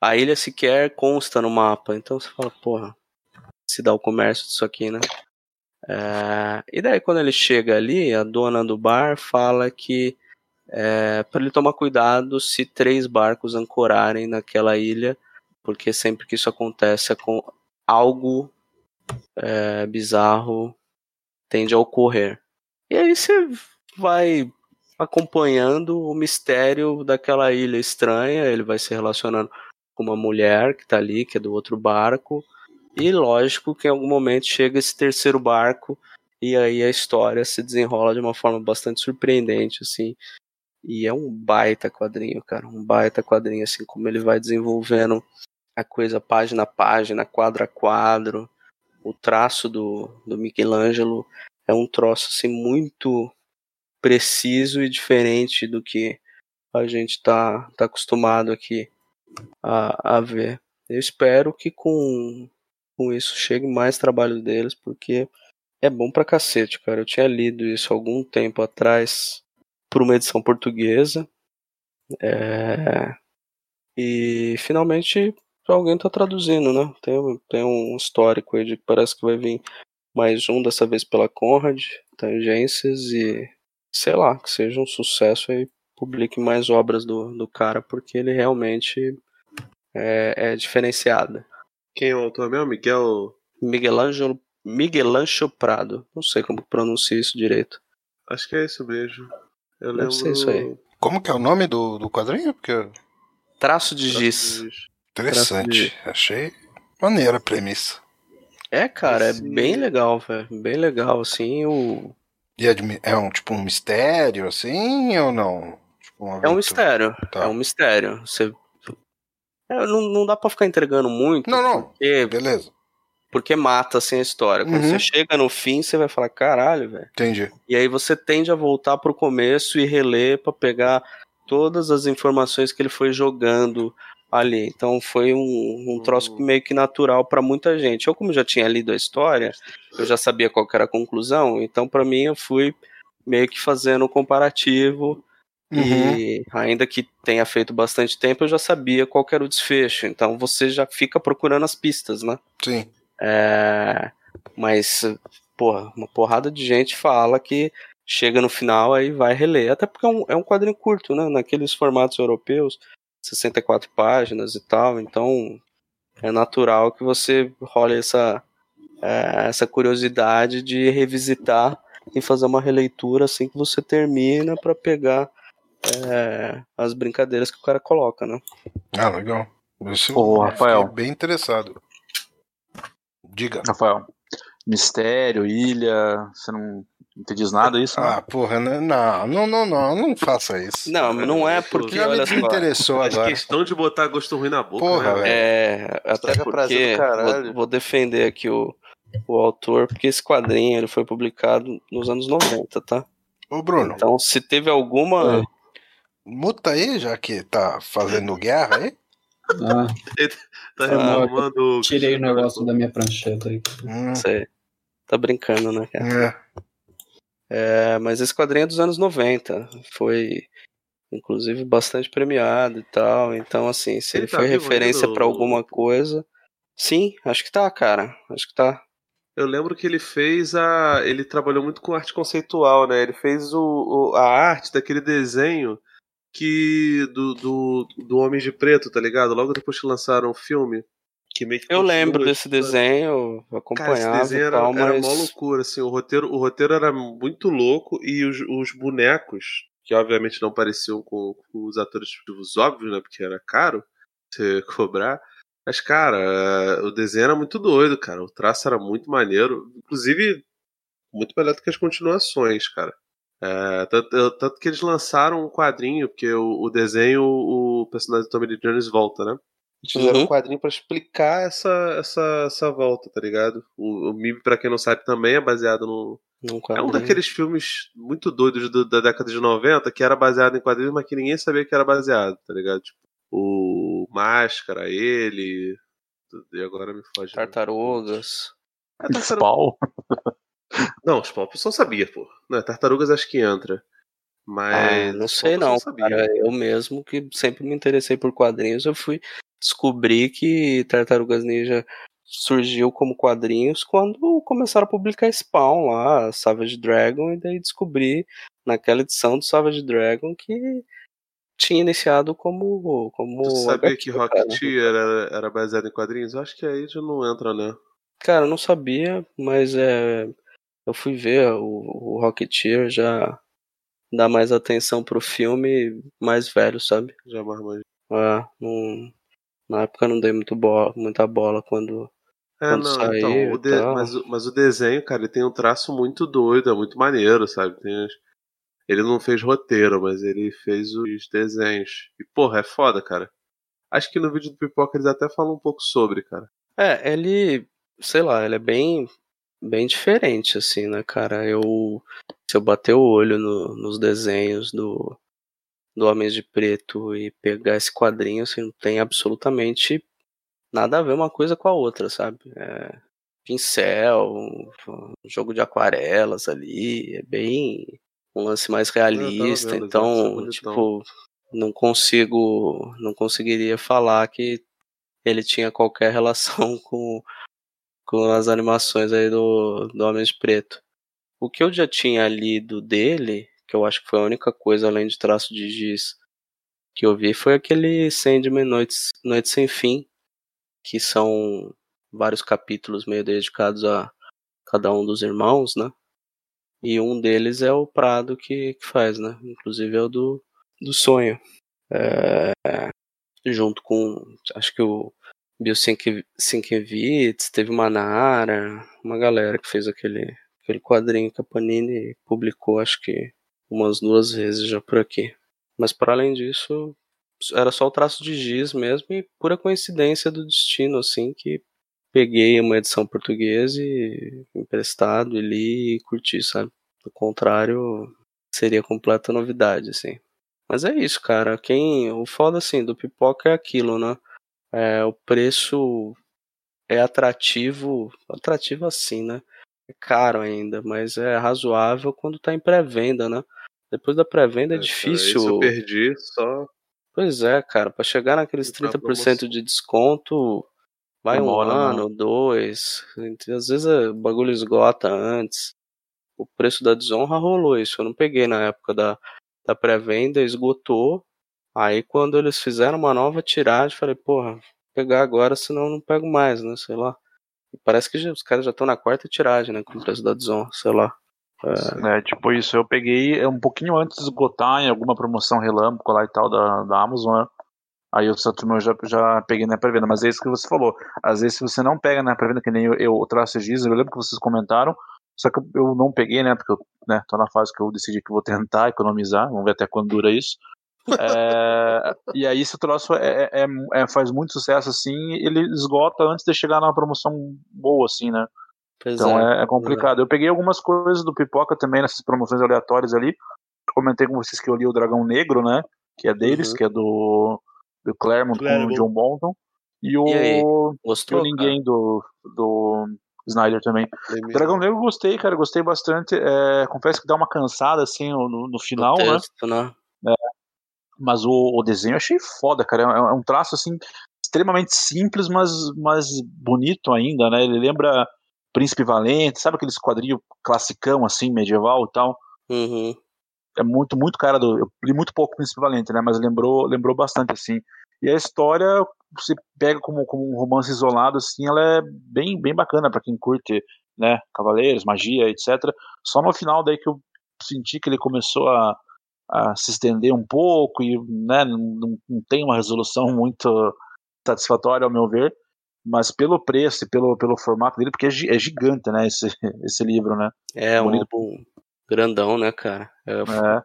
a ilha sequer consta no mapa, então você fala, porra, se dá o comércio disso aqui, né? É, e daí quando ele chega ali, a dona do bar fala que é, para ele tomar cuidado se três barcos ancorarem naquela ilha, porque sempre que isso acontece, com algo é, bizarro tende a ocorrer. E aí você vai acompanhando o mistério daquela ilha estranha, ele vai se relacionando com uma mulher que tá ali, que é do outro barco, e lógico que em algum momento chega esse terceiro barco e aí a história se desenrola de uma forma bastante surpreendente, assim. E é um baita quadrinho, cara, um baita quadrinho, assim, como ele vai desenvolvendo a coisa página a página, quadro a quadro. O traço do, do Michelangelo é um troço, assim, muito preciso e diferente do que a gente tá, tá acostumado aqui a, a ver. Eu espero que com com isso chegue mais trabalho deles, porque é bom pra cacete, cara. Eu tinha lido isso algum tempo atrás por uma edição portuguesa. É, E finalmente alguém tá traduzindo, né? Tem, tem um histórico aí de que parece que vai vir mais um, dessa vez pela Conrad, Tangências, e sei lá, que seja um sucesso aí, publique mais obras do, do cara, porque ele realmente é, é diferenciado. Quem é o autor mesmo? Miguel. Miguel Ângelo, Miguel Ângelo Prado, não sei como pronuncia isso direito. Acho que é isso mesmo. Eu Deve lembro. ser isso aí. Como que é o nome do, do quadrinho? Porque Traço de giz. interessante. Achei maneira a premissa. É, cara, é Esse- bem legal, velho. Bem legal, assim, o... E é, de- é um tipo um mistério, assim, ou não? Tipo, uma É um mistério. Tá. É um mistério. Você... É, não, não dá pra ficar entregando muito. Não, não. Porque, Beleza, porque mata, assim, a história. Quando Uhum. você chega no fim, você vai falar, caralho, velho. entendi. E aí você tende a voltar pro começo e reler pra pegar todas as informações que ele foi jogando ali. Então foi um, um troço Uhum. meio que natural pra muita gente. Eu, como já tinha lido a história, eu já sabia qual era a conclusão, então pra mim eu fui meio que fazendo um comparativo Uhum. e ainda que tenha feito bastante tempo, eu já sabia qual era o desfecho. Então você já fica procurando as pistas, né? Sim. É, mas, porra, uma porrada de gente fala que chega no final aí vai reler. Até porque é um, é um quadrinho curto, né? Naqueles formatos europeus, 64 páginas e tal. Então é natural que você role essa, é, essa curiosidade de revisitar e fazer uma releitura assim que você termina pra pegar é, as brincadeiras que o cara coloca, né? Ah, legal. Isso Ô, Rafael. bem interessado. Diga. Rafael, mistério, ilha, você não, não te diz nada isso? né? Ah, porra, né? não, não, não, não, não faça isso. Não, não é porque, Já me desinteressou Faz agora. questão de botar gosto ruim na boca. Porra, né? velho. É, até Estraga prazer porque do caralho. vou, vou defender aqui o, o autor, porque esse quadrinho ele foi publicado nos anos 90, tá? Ô, Bruno, Então, se teve alguma. É. muta aí, já que tá fazendo guerra aí. Ah, [laughs] Tá mal, reclamando. tirei o negócio da minha prancheta aí. Hum, tá brincando, né, cara? é. É, mas esse quadrinho é dos anos 90. Foi, inclusive, bastante premiado e tal. Então, assim, se Ele ele, tá foi referência o- alguma coisa. Sim, acho que tá, cara. Acho que tá. Eu lembro que ele fez a. Ele trabalhou muito com arte conceitual, né? Ele fez o, o- a arte daquele desenho que. Do, do, do Homem de Preto, tá ligado? Logo depois que lançaram o filme. Que meio que Eu lembro desse história. desenho, eu Cara, acompanhava esse desenho era, tal, era mas. mó loucura, assim, o roteiro, o roteiro era muito louco e os, os bonecos, que obviamente não pareciam com, com os atores os óbvios, né, porque era caro você [laughs] cobrar, mas, cara, o desenho era muito doido, cara, o traço era muito maneiro, inclusive muito melhor do que as continuações, cara. É, tanto, tanto que eles lançaram um quadrinho, porque o, o desenho, o personagem do Tommy Lee Jones volta, né? Eles fizeram Uhum. um quadrinho pra explicar essa, essa, essa volta, tá ligado? O, o MIB, pra quem não sabe, também é baseado no. Num É um daqueles filmes muito doidos do- da década de 90 que era baseado em quadrinhos, mas que ninguém sabia que era baseado, tá ligado? Tipo, o Máscara, ele. E agora me foge. Tartarugas. É, tartaruga- Spawn? Não, os Pop só sabia, pô. Não, Tartarugas acho que entra. Mas. Ah, não sei não, cara. Eu mesmo que sempre me interessei por quadrinhos, eu fui descobrir que Tartarugas Ninja surgiu como quadrinhos quando começaram a publicar Spawn lá, Savage Dragon, e daí descobri naquela edição do Savage Dragon que tinha iniciado como como Tu sabia HQ, que. Rocketeer era, era baseado em quadrinhos? Eu acho que aí já não entra, né? Cara, eu não sabia, mas é eu fui ver o, o Rocketeer já dá mais atenção pro filme mais velho, sabe? Já marmanjo. É, não- na época não dei muito bola, muita bola quando. É, Quando não, saiu então, o de- mas, o- mas o desenho, cara, ele tem um traço muito doido, é muito maneiro, sabe? Tem Ele não fez roteiro, mas ele fez os desenhos. E, porra, é foda, cara. Acho que no vídeo do Pipoca eles até falam um pouco sobre, cara. É, ele. Sei lá, ele é bem. Bem diferente, assim, né, cara? Eu. Se eu bater o olho no- nos desenhos do. Do Homens de Preto e pegar esse quadrinho, assim, não tem absolutamente nada a ver uma coisa com a outra, sabe? É, pincel, um jogo de aquarelas ali, é bem um lance mais realista, vendo, então, bonitão. tipo, não consigo, não conseguiria falar que ele tinha qualquer [laughs] relação com, com as animações aí do, do Homem de Preto. O que eu já tinha lido dele, que eu acho que foi a única coisa além de traço de giz que eu vi, foi aquele Sandman Noites, Noites Sem Fim, que são vários capítulos meio dedicados a cada um dos irmãos, né? E um deles é o Prado que, que faz, né? Inclusive é o do, do sonho. É, junto com, acho que o Bill Sienkiewicz, teve uma Nara, uma galera que fez aquele, aquele quadrinho que a Panini publicou, acho que umas duas vezes já por aqui. Mas para além disso, era só o traço de giz mesmo e pura coincidência do destino, assim, que peguei uma edição portuguesa e emprestado e li e curti, sabe? Do contrário, seria completa novidade, assim. Mas é isso, cara. Quem, o foda, assim, do pipoca é aquilo, né? É, o preço é atrativo, atrativo assim, né? É caro ainda, mas é razoável quando tá em pré-venda, né? Depois da pré-venda é, difícil. Isso eu perdi só. Pois é, cara, para chegar naqueles Entrar 30% promoção. de desconto, vai um ano, dois. Às vezes é, o bagulho esgota antes. O preço da desonra rolou isso. Eu não peguei na época da, da pré-venda, esgotou. Aí quando eles fizeram uma nova tiragem, falei, porra, vou pegar agora, senão eu não pego mais, né? Sei lá. E parece que já- os caras já estão na quarta tiragem, né? Com o preço da desonra, sei lá. É, É, tipo isso, eu peguei é, um pouquinho antes de esgotar em alguma promoção relâmpago lá e tal da, da Amazon, né? Aí o Saturno eu já, já peguei na pré-venda, mas é isso que você falou. Às vezes, se você não pega na pré-venda, que nem eu, eu traço giz, eu lembro que vocês comentaram, só que eu, eu não peguei, né? Porque eu né, tô na fase que eu decidi que vou tentar economizar, vamos ver até quando dura isso. É, e aí esse troço é, é- é- faz muito sucesso assim, ele esgota antes de chegar numa promoção boa, assim, né? pois Então é. é, é complicado. Eu peguei algumas coisas do Pipoca também nessas promoções aleatórias ali. Comentei com vocês que eu li o Dragão Negro, né? Que é deles, Uhum. que é do, do Claremont com Claremont. o John Bolton. E o, E e o Gostou? Ninguém do, do Snyder também. Lembrei. Dragão Negro eu gostei, cara, gostei bastante. É, confesso que dá uma cansada assim no, no final, né? texto, né? Mas o, o desenho eu achei foda, cara. É, é um traço assim extremamente simples, mas, mas bonito ainda, né? Ele lembra Príncipe Valente, sabe aqueles quadrinhos classicão assim, medieval e tal? Uhum. É muito, muito cara do. Eu li muito pouco Príncipe Valente, né? Mas lembrou, lembrou bastante, assim. E a história, você pega como, como um romance isolado, assim, ela é bem, bem bacana pra quem curte, né? Cavaleiros, magia, etc. Só no final daí que eu senti que ele começou a, a se estender um pouco e, né? Não, não, tem uma resolução [laughs] muito satisfatória, ao meu ver. Mas pelo preço e pelo, pelo formato dele, porque é, é gigante, né? Esse, [laughs] esse livro, né? É um Bonito. grandão, né, cara? É, É.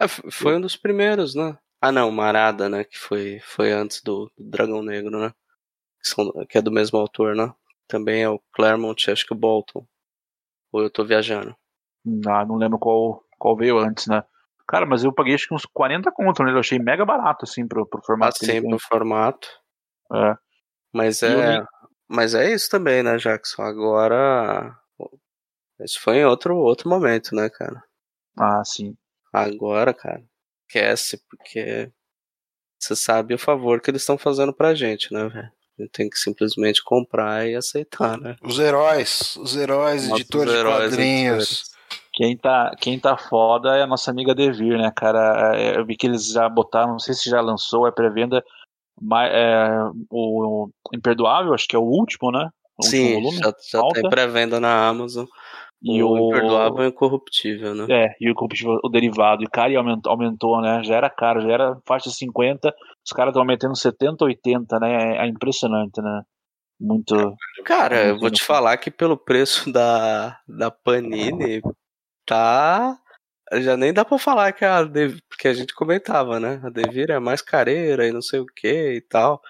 É, foi um dos primeiros, né? Ah, não, Marada, né? Que foi, foi antes do, do Dragão Negro, né? Que, são- que é do mesmo autor, né? Também é o Claremont, acho que o Bolton. Ou eu tô viajando. Ah, não lembro qual, qual veio antes, né? Cara, mas eu paguei acho que uns 40 conto nele, eu achei mega barato, assim, pro, pro formato Assim, tem. pro formato. É. Mas E é. Mas é isso também, né, Jackson? Agora. Isso foi em outro, outro momento, né, cara? Ah, sim. Agora, cara, esquece, porque você sabe o favor que eles estão fazendo pra gente, né, velho? A gente tem que simplesmente comprar e aceitar, né? Os heróis, os heróis, Nossos editores de heróis, quadrinhos. editores. Quem tá, quem tá foda é a nossa amiga Devir, né, cara? É, Eu vi que eles já botaram, não sei se já lançou, é pré-venda, mas, é, o, Imperdoável, acho que é o último, né? O último Sim, volume. já, já Alta. tem pré-venda na Amazon. E o, o- Imperdoável e Incorruptível, né? É, e o, combustível- o derivado. E cara, e aumentou, aumentou, né? Já era caro, já era faixa de 50, os caras estão aumentando 70, 80, né? É, é impressionante, né? Muito. Cara, eu Muito vou te falar que pelo preço da, da Panini, tá. Já nem dá pra falar que a Dev- porque a gente comentava, né? A Devir é mais careira e não sei o que e tal.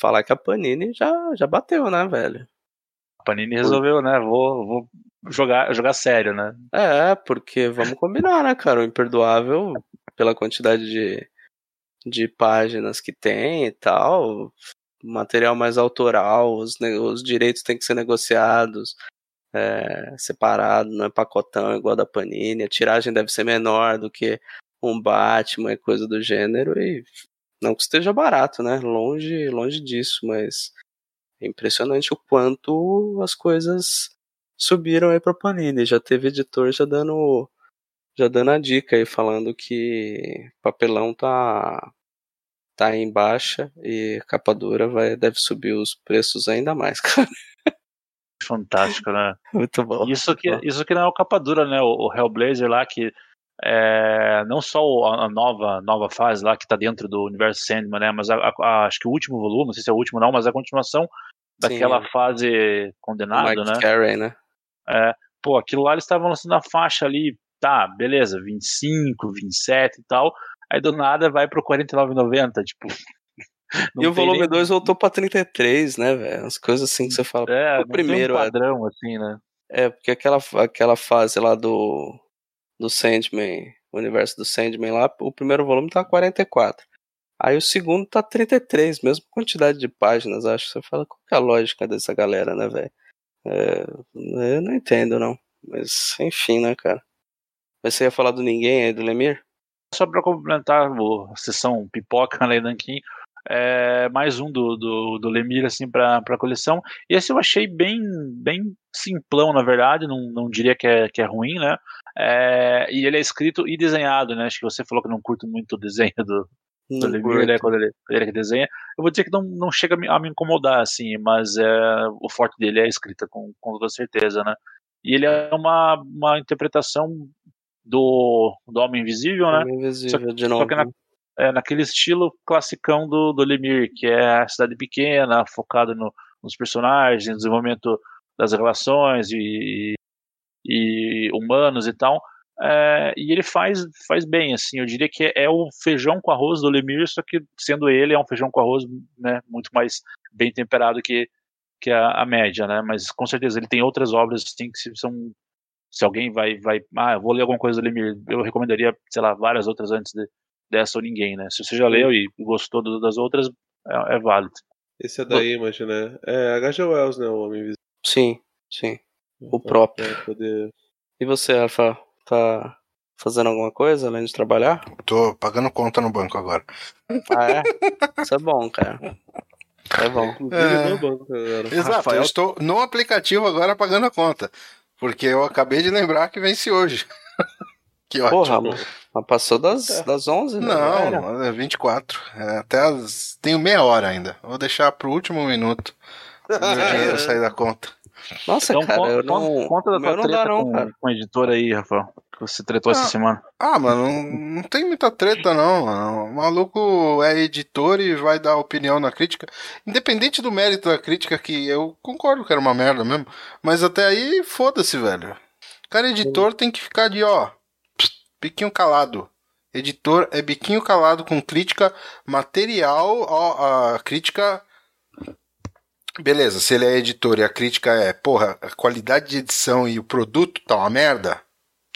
Falar que a Panini já, já bateu, né, velho? A Panini resolveu, né? Vou, vou jogar, jogar sério, né? É, porque vamos combinar, né, cara? O Imperdoável, pela quantidade de, de páginas que tem e tal, material mais autoral, os, os direitos têm que ser negociados é, separado, não é pacotão igual da Panini, a tiragem deve ser menor do que um Batman e coisa do gênero, e não que esteja barato, né? Longe, longe disso, mas é impressionante o quanto as coisas subiram aí pra Panini. Já teve editor já dando já dando a dica aí falando que papelão tá tá em baixa e capa dura vai deve subir os preços ainda mais, [laughs] cara. Fantástico, né? [laughs] Muito bom. Isso que, isso que não é o capa dura, né? O, o Hellblazer lá, que é, não só a, nova, nova fase lá que tá dentro do universo Sandman, né? Mas a- a- acho que o último volume, não sei se é o último não, mas a continuação daquela Sim, fase Mike né? Carey, né? É, pô, aquilo lá eles estavam lançando a faixa ali, tá, beleza, 25, 27 e tal. Aí do nada vai pro 49,90, tipo. Não E o volume nem- 2 voltou pra 33, né, velho? As coisas assim que você fala. É, o primeiro um é- padrão assim, né? É, porque aquela, aquela fase lá do, do Sandman, o universo do Sandman lá, o primeiro volume tá 44. Aí o segundo tá 33, mesma quantidade de páginas, acho. Você fala, qual que é a lógica dessa galera, né, velho? É, eu não entendo, não. Mas, enfim, né, cara? Mas você ia falar do ninguém aí, do Lemir? Só para complementar a sessão pipoca em Nanquim, é, mais um do, do, do Lemir assim para a coleção. E esse eu achei bem bem simplão, na verdade, não, não diria que é, que é ruim, né? É, e ele é escrito e desenhado, né? Acho que você falou que não curto muito o desenho do, do Lemir, né? Quando ele, ele desenha. Eu vou dizer que não, não chega a me, a me incomodar, assim, mas é, o forte dele é a escrita, com, com toda certeza, né? E ele é uma, uma interpretação do, do Homem Invisível, né? Homem Invisível, de Só novo. que na, é, naquele estilo classicão do, do Lemir, que é a cidade pequena, focado no, nos personagens, no desenvolvimento das relações e, e humanos e tal. É, e ele faz, faz bem, assim, eu diria que é, o feijão com arroz do Lemir, só que sendo ele, é um feijão com arroz né, muito mais bem temperado que, que a, a média, né? Mas com certeza ele tem outras obras assim, que se, são se alguém vai, vai, ah, vou ler alguma coisa do Lemir, eu recomendaria, sei lá, várias outras antes de, dessa ou ninguém, né? Se você já leu e gostou das outras, é, é válido. Esse é da Image, né? É H.G. Wells, né? O Homem Invisível. Sim, sim. O próprio. Pra poder... E você, Rafa, tá fazendo alguma coisa além de trabalhar? Tô pagando conta no banco agora. Ah, é? Isso é bom, cara. É bom. É. no banco agora. Exato, Rafael- eu estou no aplicativo agora pagando a conta. Porque eu acabei de lembrar que vence hoje. Que ótimo. Porra. Mas passou das, das 11, velho. Não, é 24. É, até as. Tenho meia hora ainda. Vou deixar pro último minuto. Meu [laughs] dinheiro sair da conta. Nossa, Então, cara, conta, eu não. conta da tua não dá treta não, com, cara. com a editora aí, Rafael, que você tretou essa Ah. semana. Ah, mano, não, não tem muita treta, não. mano. O maluco é editor e vai dar opinião na crítica. Independente do mérito da crítica, que eu concordo que era uma merda mesmo. Mas até aí, foda-se, velho. Cara, editor tem que ficar de, ó, biquinho calado. Editor é biquinho calado com crítica material, ó, a crítica. Beleza, se ele é editor e a crítica é, porra, a qualidade de edição e o produto tá uma merda.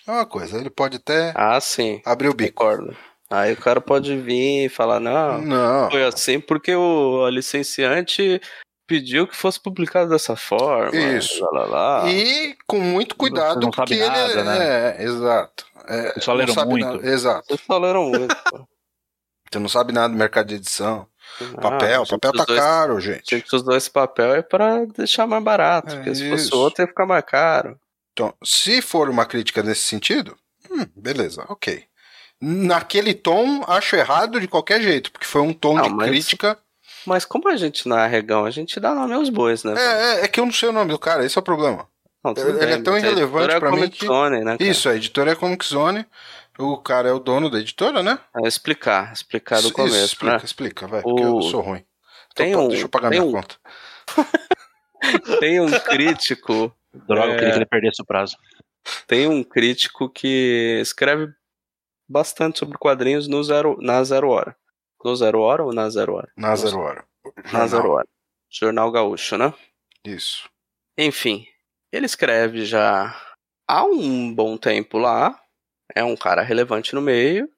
É uma coisa, ele pode até Ah, sim. abrir o bico. Concordo. Aí o cara pode vir e falar, não, Não. foi assim porque o a licenciante pediu que fosse publicado dessa forma. Isso. Lá, lá, lá. E com muito cuidado, porque nada, ele né? é. exato. É, Vocês só leram muito. nada- Exato. Vocês falaram muito. Você não sabe nada do mercado de edição. Ah, Papel, papel tá esse- caro, A gente. gente usou esse papel é pra deixar mais barato. É porque se fosse outro ia ficar mais caro. Então, se for uma crítica nesse sentido, hum, beleza, ok. Naquele tom, acho errado de qualquer jeito, porque foi um tom Não, de mas- crítica. Mas como a gente não é regão, a gente dá nome aos bois, né? É, é, é que eu não sei o nome do cara, esse é o problema. Não, tudo ele é bem, tão mas a irrelevante é pra mim Comic que- Zone, né, cara? Isso, a editora é Comic Zone, o cara é o dono da editora, né? É explicar, explicar do Isso, começo, explica, né? explica, vai, porque O- eu sou ruim. Tem Então, um- deixa eu pagar minha um- conta. [laughs] Tem um crítico, Droga, eu É. queria que ele perdesse o prazo. tem um crítico que escreve bastante sobre quadrinhos no zero, na Zero Hora. No Zero Hora ou na Zero Hora? Na zero hora. Na Jornal. Zero Hora. Jornal Gaúcho, né? Isso. Enfim, ele escreve já há um bom tempo lá. É um cara relevante no meio,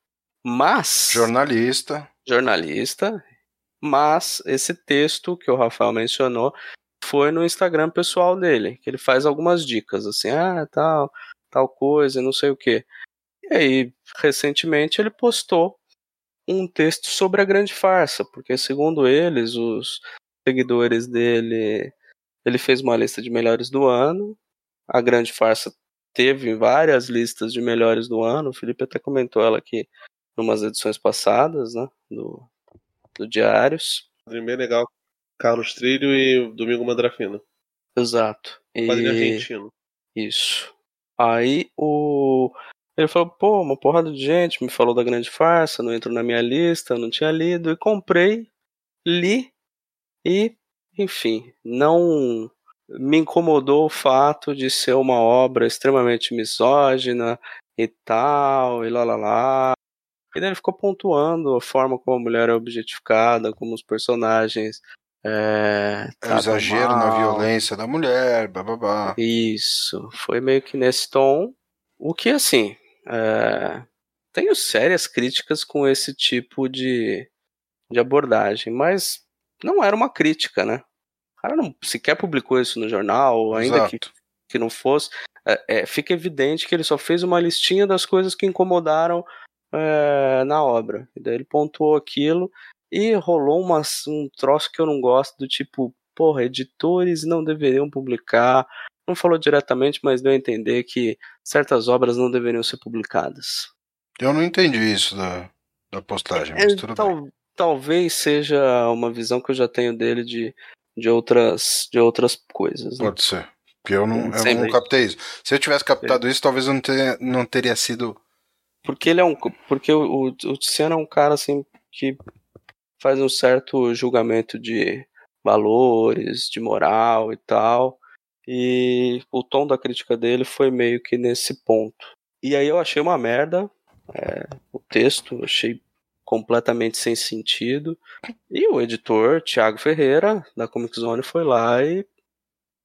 mas Jornalista. jornalista Mas esse texto que o Rafael mencionou foi no Instagram pessoal dele, que ele faz algumas dicas, assim, ah, tal, tal coisa, não sei o quê. E aí, recentemente, ele postou um texto sobre a grande farsa, porque segundo eles, os seguidores dele, ele fez uma lista de melhores do ano. A grande farsa teve várias listas de melhores do ano. O Felipe até comentou ela aqui em umas edições passadas, né, do, do Diários. Bem legal. Carlos Trilho e Domingo Mandrafina. Exato. Quadrinho E- argentino. Isso. Aí o. Ele falou, pô, uma porrada de gente me falou da grande farsa, não entrou na minha lista, não tinha lido, e comprei, li, e, enfim, não me incomodou o fato de ser uma obra extremamente misógina e tal, e lá lá lá. E daí ele ficou pontuando a forma como a mulher é objetificada, como os personagens. É, É tratam exagero na mal. violência da mulher, bababá. Isso, foi meio que nesse tom. O que, assim, é, tenho sérias críticas com esse tipo de, de abordagem, mas não era uma crítica, né? O cara não sequer publicou isso no jornal, ainda que, Exato. que não fosse. É, é, fica evidente que ele só fez uma listinha das coisas que incomodaram é, na obra. E daí ele pontuou aquilo e rolou uma, um troço que eu não gosto, do tipo, porra, editores não deveriam publicar. Não falou diretamente, mas deu a entender que certas obras não deveriam ser publicadas. Eu não entendi isso da, da postagem, mas É, tudo bem. tal- talvez seja uma visão que eu já tenho dele de, de, outras, de outras coisas. né? Pode ser. Porque eu não, eu não captei isso. Se eu tivesse captado isso, talvez eu não teria, não teria sido. Porque ele é um. Porque o, o, Tiziano é um cara assim que faz um certo julgamento de valores, de moral e tal. E o tom da crítica dele foi meio que nesse ponto. E aí eu achei uma merda é, o texto, achei completamente sem sentido. E o editor, Thiago Ferreira, da Comic Zone, foi lá e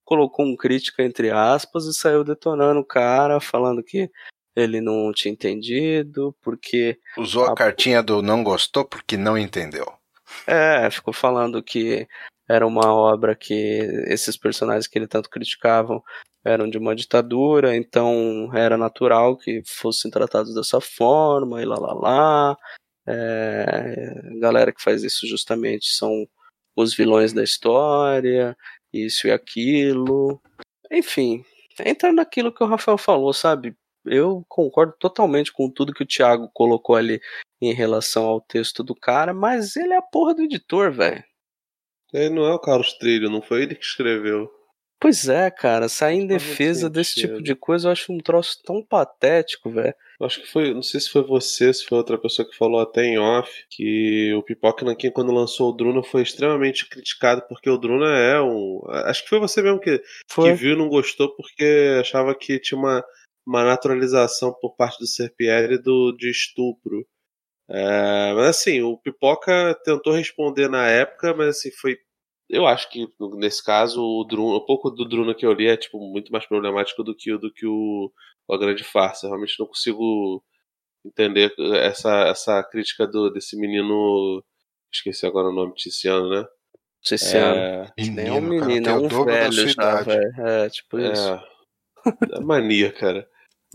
colocou um crítica entre aspas e saiu detonando o cara, falando que ele não tinha entendido, porque Usou a Ah, cartinha do não gostou porque não entendeu. é, ficou falando que era uma obra que esses personagens que ele tanto criticavam eram de uma ditadura, então era natural que fossem tratados dessa forma, e lá lá lá. É, a galera que faz isso justamente são os vilões da história, isso e aquilo. Enfim, entra naquilo que o Rafael falou, sabe? Eu concordo totalmente com tudo que o Thiago colocou ali em relação ao texto do cara, mas ele é a porra do editor, velho. Ele não é o Carlos Trilho, não foi ele que escreveu. Pois é, cara, sair em defesa desse tipo de coisa eu acho um troço tão patético, velho. Acho que foi, não sei se foi você, se foi outra pessoa que falou até em off, que o Pipoca Nankin, quando lançou o Druna, foi extremamente criticado, porque o Druna é um. Acho que foi você mesmo que, que Foi. viu e não gostou, porque achava que tinha uma, uma naturalização por parte do Serpieri do, de estupro. É, mas assim, o Pipoca tentou responder na época, mas assim, foi. Eu acho que nesse caso o Druna, um pouco do Druna que eu li é tipo muito mais problemático do que, o- do que o, a grande farsa. Eu realmente não consigo entender essa, essa crítica do, desse menino. Esqueci agora o nome, Tiziano, né? Tiziano. É, Nem é um Menino, cara, é um velho sua já, velho. É, tipo isso. é, é mania, cara.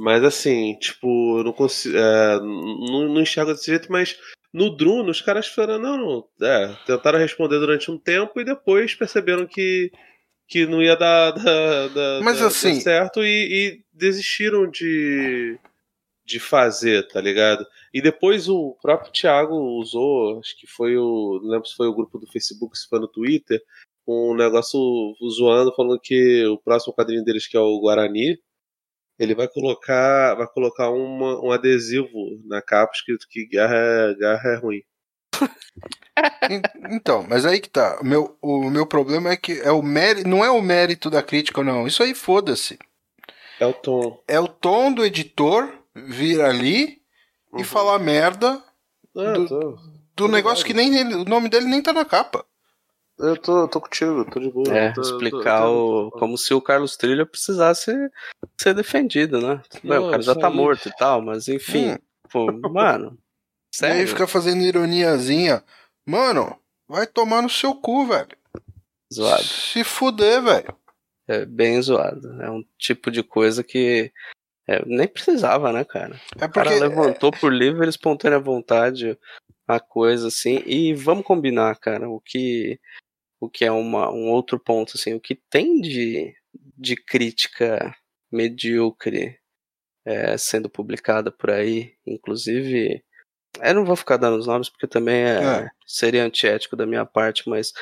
Mas assim, tipo, eu não consigo. É, não, não enxergo desse jeito, mas no Druno os caras falaram, não, não. É, tentaram responder durante um tempo e depois perceberam que, que não ia dar, [laughs] dar, dar- Mas dar- assim- dar certo e, e desistiram de, de fazer, tá ligado? E depois o próprio Thiago usou, acho que foi o. Não lembro se foi o grupo do Facebook, se foi no Twitter, um negócio zoando, falando que o próximo quadrinho deles, que é o Guarani, ele vai colocar. Vai colocar uma, um adesivo na capa escrito que guerra é, guerra é ruim. [laughs] En- Então, mas aí que tá. O meu, o meu problema é que é o mérito, não é o mérito da crítica, não. Isso aí foda-se. É o tom. É o tom do editor vir ali e falar merda Ah, Do- tô, do negócio que nem ele- o nome dele nem tá na capa. Eu tô, tô contigo, tô de boa. É, tô- explicar tô- o. Como se o Carlos Trilha precisasse ser defendido, né? Bem, o Não, cara já tá aí. morto e tal, mas enfim. Hum. Pô, mano. [laughs] E aí Sério? fica fazendo ironiazinha. Mano, Vai tomar no seu cu, velho. Zoado. Se fuder, velho. É bem zoado. É um tipo de coisa que é, nem precisava, né, cara? É O cara porque. levantou por livre e espontânea vontade a coisa, assim. E vamos combinar, cara, o que, o que é uma, um outro ponto, assim, o que tem de, de crítica medíocre é, sendo publicada por aí, inclusive. Eu não vou ficar dando os nomes porque também é, É. seria antiético da minha parte, mas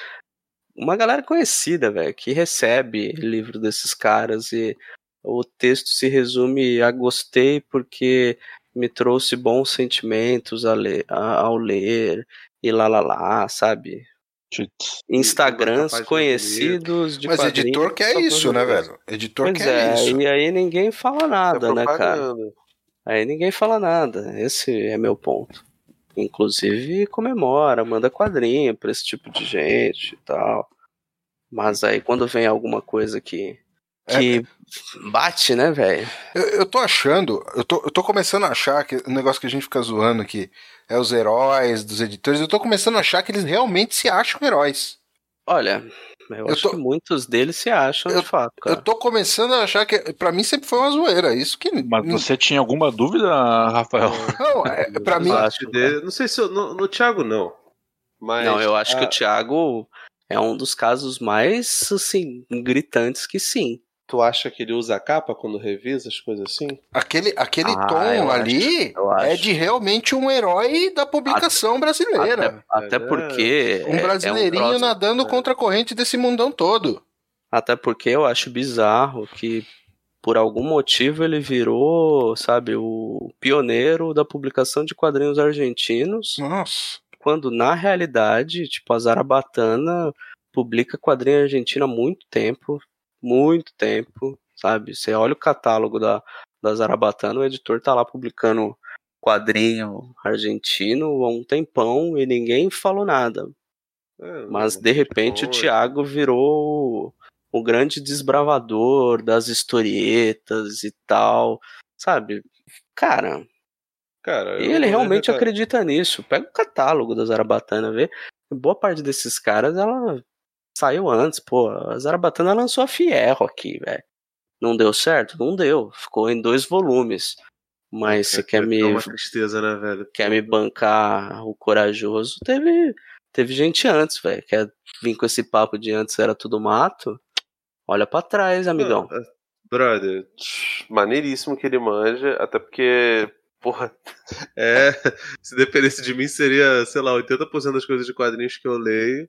uma galera conhecida, velho, que recebe livro desses caras e o texto se resume a gostei porque me trouxe bons sentimentos ler- a- ao ler e lá lá lá, sabe? Instagrams conhecidos de Mas editor quer só isso, né, velho? Editor Pois quer é, isso. e aí ninguém fala nada, É né, cara? Aí ninguém fala nada. Esse é meu ponto. Inclusive comemora, manda quadrinho pra esse tipo de gente e tal. Mas aí quando vem alguma coisa que que bate, né, velho? Eu, eu tô achando, eu tô, eu tô começando a achar que o negócio que a gente fica zoando aqui é os heróis dos editores, eu tô começando a achar que eles realmente se acham heróis. Olha, eu, Eu acho tô- que muitos deles se acham Eu- de fato, Eu cara. tô começando a achar que, pra mim sempre foi uma zoeira, isso que... Mas você tinha alguma dúvida, Rafael? [laughs] Não, é, pra mim... Eu Eu dele- não sei se eu, no, no Thiago não. Mas Não, eu acho que o Thiago é um dos casos mais, assim, gritantes que sim. Tu acha que ele usa a capa quando revisa as coisas assim? Aquele, aquele Ah, tom eu ali eu é acho. de realmente um herói da publicação brasileira. Até, até É, porque. Um é- brasileirinho é um troço- nadando contra a corrente desse mundão todo. Até porque eu acho bizarro que, por algum motivo, ele virou, sabe, o pioneiro da publicação de quadrinhos argentinos, Nossa. quando na realidade, tipo, a Zarabatana publica quadrinho argentino há muito tempo, muito tempo, sabe? Você olha o catálogo da, da Zarabatana, o editor tá lá publicando quadrinho argentino há um tempão e ninguém falou nada. É, Mas de repente o Thiago virou o grande desbravador das historietas e tal, sabe? Cara, Cara, e ele realmente acredita nisso. Pega o catálogo da Zarabatana, vê. Boa parte desses caras, ela saiu antes, pô. A Zarabatana lançou a Fierro aqui, velho. Não deu certo? Não deu. Ficou em dois volumes. Mas você quer me, É uma tristeza, né, velho? quer me bancar o corajoso? Teve, teve gente antes, velho. Quer vir com esse papo de antes era tudo mato? Olha pra trás, amigão. Não, é- Brother, maneiríssimo que ele manja, até porque, porra, [laughs] é. Se dependesse de mim, seria, sei lá, 80% das coisas de quadrinhos que eu leio.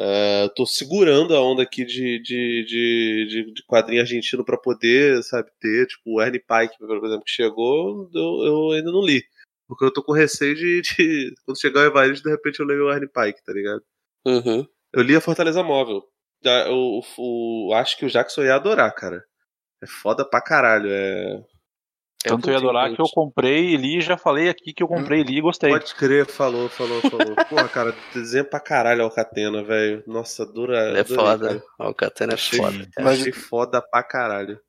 É, tô segurando a onda aqui de, de, de, de, quadrinho argentino pra poder, sabe, ter. Tipo, o Ernie Pike, por exemplo, que chegou, eu, eu ainda não li. Porque eu tô com receio de, de- Quando chegar o Evaristo, de repente eu leio o Ernie Pike, tá ligado? Uhum. Eu li a Fortaleza Móvel. Já- Eu, o- acho que o Jackson ia adorar, cara. É foda pra caralho. É... Tanto eu ia adorar que eu comprei e li, já falei aqui que eu comprei e li e gostei. Pode crer, falou, falou, falou. [laughs] Porra, cara, desenho pra caralho a Alcatena, velho. Nossa, dura. É adorei, foda. cara. O Catena é Achei- foda. cara. Achei foda pra caralho.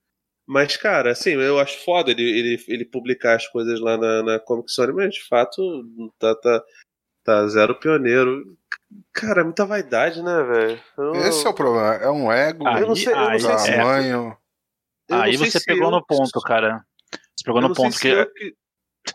Mas, cara, assim, eu acho foda ele, ele, ele publicar as coisas lá na, na Comic Zone, mas de fato tá, tá, tá zero pioneiro. Cara, é muita vaidade, né, velho? Eu- Esse é o problema. É um ego, Aí- eu não sei, eu não aí- sei se é. tamanho. eu não Aí sei você se pegou eu- no ponto, cara. Você pegou no não ponto que. [laughs] que-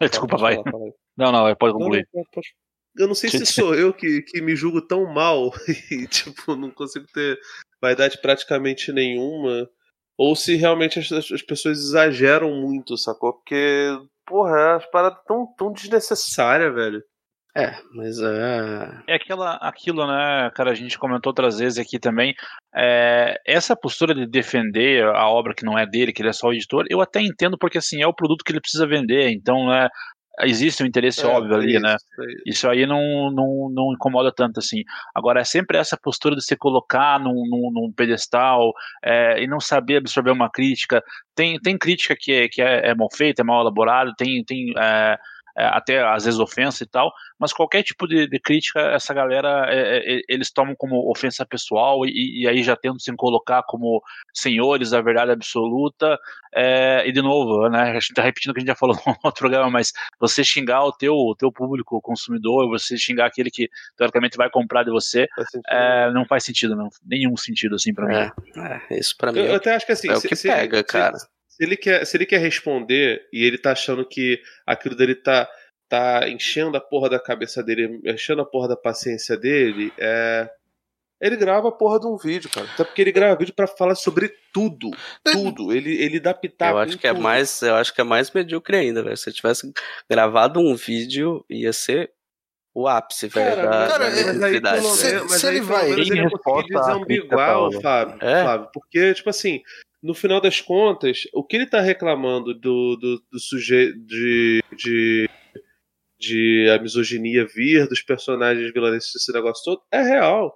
Desculpa, Pode vai. falar. Não, não, pode Não, concluir. não, pode- Eu não sei se sou eu que, que me julgo tão mal [laughs] e, tipo, não consigo ter vaidade praticamente nenhuma. Ou se realmente as, as pessoas exageram muito, sacou? Porque, porra, as paradas tão, tão desnecessárias, velho. É, mas é. É aquela, aquilo, né, cara, a gente comentou outras vezes aqui também. é, essa postura de defender a obra que não é dele, que ele é só o editor, eu até entendo porque assim é o produto que ele precisa vender, então né, existe um interesse É, óbvio ali, isso, né? isso. Isso aí não, não, não incomoda tanto assim. Agora, é sempre essa postura de se colocar num, num, num pedestal é, e não saber absorver uma crítica. Tem, tem crítica que, é, que é, é mal feita, é mal elaborada, tem, tem é, é, até às vezes ofensa e tal, mas qualquer tipo de, de crítica, essa galera, é, é, eles tomam como ofensa pessoal e, e aí já tentam se colocar como senhores da verdade absoluta, é, e de novo, né, a gente tá repetindo o que a gente já falou [laughs] no outro programa, mas você xingar o teu, o teu público consumidor, você xingar aquele que teoricamente vai comprar de você, Faz é, não faz sentido, não, nenhum sentido assim pra mim. É, é, isso pra mim Eu, eu é, até acho que assim. é o se- que se- pega, se- cara. Se ele, quer, se ele quer responder e ele tá achando que aquilo dele tá, tá enchendo a porra da cabeça dele, enchendo a porra da paciência dele, é. Ele grava a porra de um vídeo, cara. Até porque ele grava vídeo pra falar sobre tudo. Tudo. Ele, ele dá pitaco. eu acho em que é tudo. mais, eu acho que é mais medíocre ainda, velho. Se eu tivesse gravado um vídeo, ia ser o ápice, velho, Cara, da, cara, da é- mas aí pelo Se- mas se aí ele pelo vai- ele é resposta desambiguar o. Fábio, É? Flávio. Porque, tipo assim, no final das contas, o que ele tá reclamando do, do, do sujeito de, de, de a misoginia vir dos personagens vilanescos esse negócio todo é real.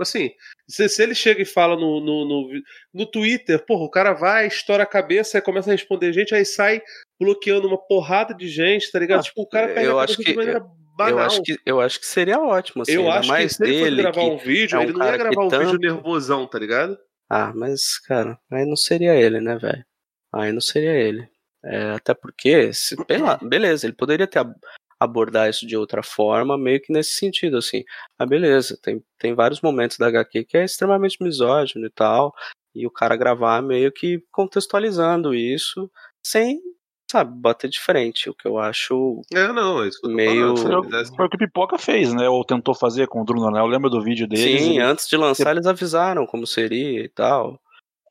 Assim, se, se ele chega e fala no, no, no, no Twitter, porra, o cara vai, estoura a cabeça, aí começa a responder gente, aí sai bloqueando uma porrada de gente, tá ligado? Ah, tipo, o cara pega eu a acho que- de maneira banal. Eu acho, que, eu acho que seria ótimo, assim, Eu acho que mais se ele fosse dele. gravar que- um vídeo, é um ele não ia que gravar um vídeo tanto- nervosão, tá ligado? Ah, mas, cara, aí não seria ele, né, velho? Aí não seria ele. É, até porque, se, pela- beleza, ele poderia ter ab- abordar isso de outra forma, meio que nesse sentido, assim. Ah, beleza, tem, tem vários momentos da HQ que é extremamente misógino e tal, e o cara gravar meio que contextualizando isso, sem, sabe, bater de frente, o que eu acho É, não, é isso Meio- Foi, o que o Pipoca fez, né? Ou tentou fazer com o Bruno, né? Eu lembro do vídeo deles. Sim, antes de lançar eles avisaram como seria e tal.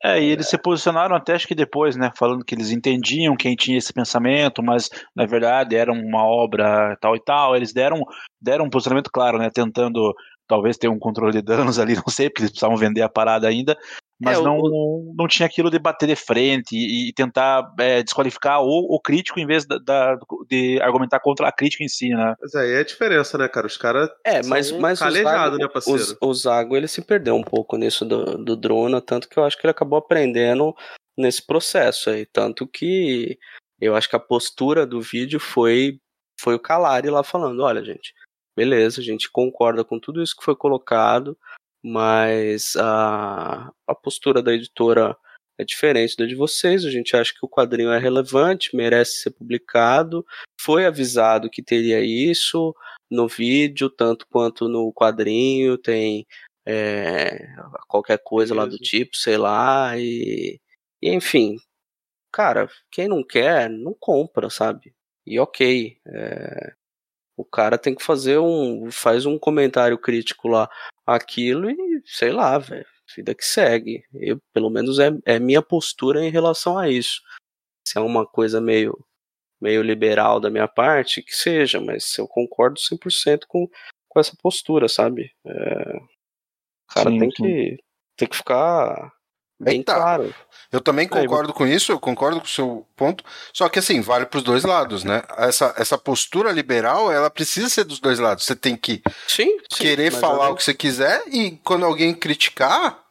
É, e eles se posicionaram até acho que depois, né? Falando que eles entendiam quem tinha esse pensamento, mas na verdade era uma obra tal e tal. Eles deram, deram um posicionamento claro, né? Tentando talvez ter um controle de danos [laughs] ali, não sei, porque eles precisavam vender a parada ainda. Mas É, o- não, não tinha aquilo de bater de frente e, e tentar é, desqualificar o, o crítico em vez da, da- de argumentar contra a crítica em si, né? Mas aí é a diferença, né, cara? Os caras É, são mas, mas o calejados, Zago, né, parceiro? os- o Zago ele se perdeu um pouco nisso do, do Drona, tanto que eu acho que ele acabou aprendendo nesse processo aí. Tanto que eu acho que a postura do vídeo foi, foi o Calari lá falando: olha, gente, beleza, a gente concorda com tudo isso que foi colocado, mas a, a postura da editora é diferente da de vocês. A gente acha que o quadrinho é relevante, merece ser publicado. Foi avisado que teria isso no vídeo, tanto quanto no quadrinho, tem é, qualquer coisa lá do tipo, sei lá, e, e enfim, cara, quem não quer, não compra, sabe? E ok, é, o cara tem que fazer um, faz um comentário crítico lá, aquilo e sei lá, velho, vida que segue. Eu, pelo menos é, é minha postura em relação a isso. Se é uma coisa meio meio liberal da minha parte, que seja, mas eu concordo 100% com, com essa postura, sabe? É, o cara Sim, tem, sim. que, tem que ficar bem Eita. claro. Eu também concordo com isso, eu concordo com o seu ponto. Só que assim, vale para os dois lados, né? Essa, essa postura liberal, ela precisa ser dos dois lados. Você tem que Sim, sim querer falar o que você quiser e quando alguém criticar,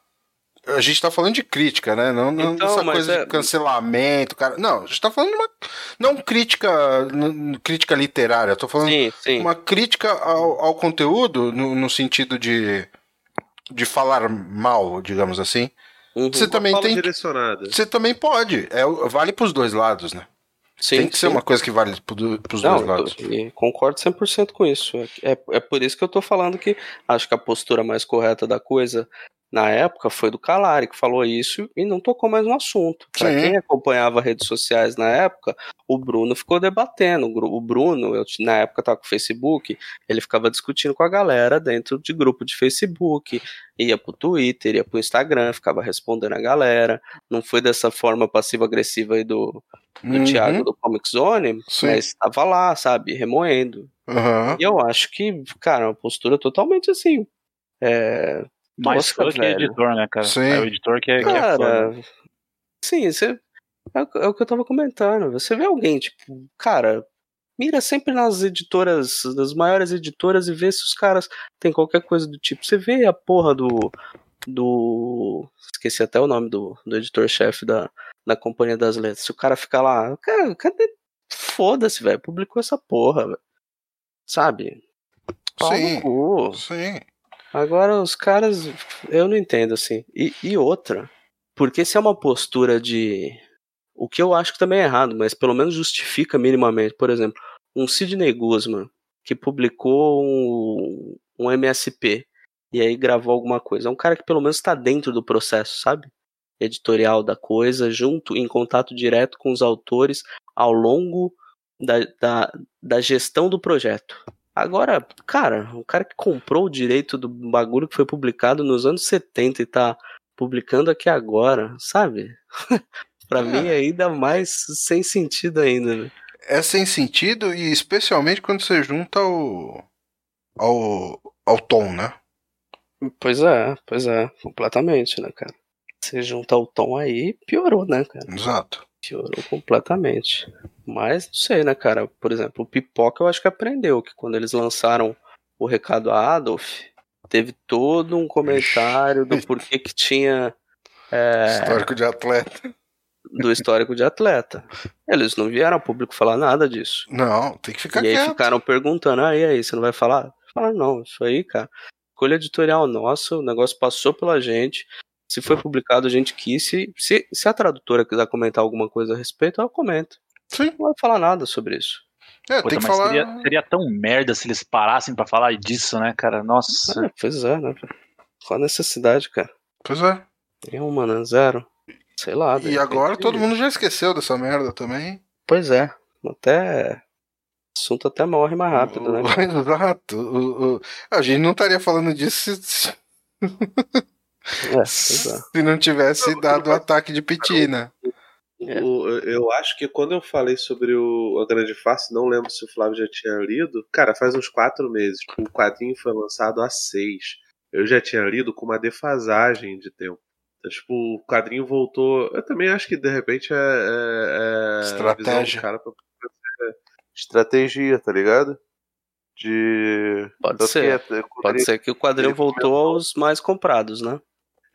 a gente tá falando de crítica, né? Não, não Então, essa coisa é- de cancelamento, cara. Não, a gente tá falando de uma. Não crítica, crítica literária, eu tô falando Sim, sim. uma crítica ao, ao conteúdo no, no sentido de, de falar mal, digamos assim. Uhum. Você também tem. direcionada. Você também pode. É, vale pros dois lados, né? Sim, tem que ser sim. uma coisa que vale pros Não, dois lados. eu- concordo 100% com isso. É, é por isso que eu tô falando que acho que a postura mais correta da coisa na época foi do Calari, que falou isso e não tocou mais no assunto. Pra Sim. quem acompanhava redes sociais na época, o Bruno ficou debatendo. O Bruno, eu, na época tava com o Facebook, ele ficava discutindo com a galera dentro de grupo de Facebook, ia pro Twitter, ia pro Instagram, ficava respondendo a galera. Não foi dessa forma passiva-agressiva aí do, do Uhum, Thiago do Comic Zone, Sim. mas estava lá, sabe, remoendo. aham. E eu acho que, cara, uma postura totalmente assim. É, Mais fã que editor, né, cara? Sim. É o editor que é, que é fã. cara, né? sim, você, é, o- é o que eu tava comentando. Você vê alguém, tipo, cara, mira sempre nas editoras, nas maiores editoras e vê se os caras têm qualquer coisa do tipo. Você vê a porra do. do esqueci até o nome do, do editor-chefe da, da Companhia das Letras. Se o cara fica lá, cara, cadê foda-se, velho. Publicou essa porra, velho. Sabe? Pau no Sim. cu. Sim. Agora os caras, eu não entendo assim. E, e outra, porque se é uma postura de. O que eu acho que também é errado, mas pelo menos justifica minimamente. Por exemplo, um Sidney Guzman, que publicou um, um MSP e aí gravou alguma coisa. É um cara que pelo menos está dentro do processo, sabe? Editorial da coisa, junto, em contato direto com os autores ao longo da, da, da gestão do projeto. Agora, cara, o cara que comprou o direito do bagulho que foi publicado nos anos 70 e tá publicando aqui agora, sabe? [laughs] pra É. mim é ainda mais sem sentido ainda, né? É sem sentido e especialmente quando você junta ao. ao. ao tom, né? Pois é, pois é, completamente, né, cara? Você junta o tom aí, piorou, né, cara? Exato. Piorou completamente. Mas não sei, né, cara? Por exemplo, o Pipoca eu acho que aprendeu que quando eles lançaram o recado a Adolf, teve todo um comentário do porquê que tinha é, Histórico de atleta. do histórico de atleta. Eles não vieram ao público falar nada disso. Não, tem que ficar e aí quieto. ficaram perguntando, ah, e aí, você não vai falar? Falaram, não, isso aí, cara. Escolha editorial nossa, o negócio passou pela gente. Se foi publicado, a gente quis. Se, se, se a tradutora quiser comentar alguma coisa a respeito, ela comenta. Sim. Não vai falar nada sobre isso. É, Puta, tem que falar. seria, seria tão merda se eles parassem pra falar disso, né, cara? Nossa. É, pois é, né? Qual a necessidade, cara? Pois é. Nenhuma, né? Zero. Sei lá. E agora repente- todo mundo já esqueceu dessa merda também. Pois é. Até. O assunto até morre mais rápido, né? [laughs] Exato. O- o- A gente não estaria falando disso se, [laughs] É, é. se não tivesse dado o ataque de Piti, né? É. O- eu acho que quando eu falei sobre o, a Grande Face, não lembro se o Flávio já tinha lido. Cara, faz uns quatro meses. O quadrinho foi lançado há seis. Eu já tinha lido com uma defasagem de tempo. Então, tipo, o quadrinho voltou. Eu também acho que de repente é. é, é Estratégia. pra- pra estratégia, tá ligado? De. Pode Tanto ser. que é- Pode ser que o quadrinho voltou aos mais comprados, né?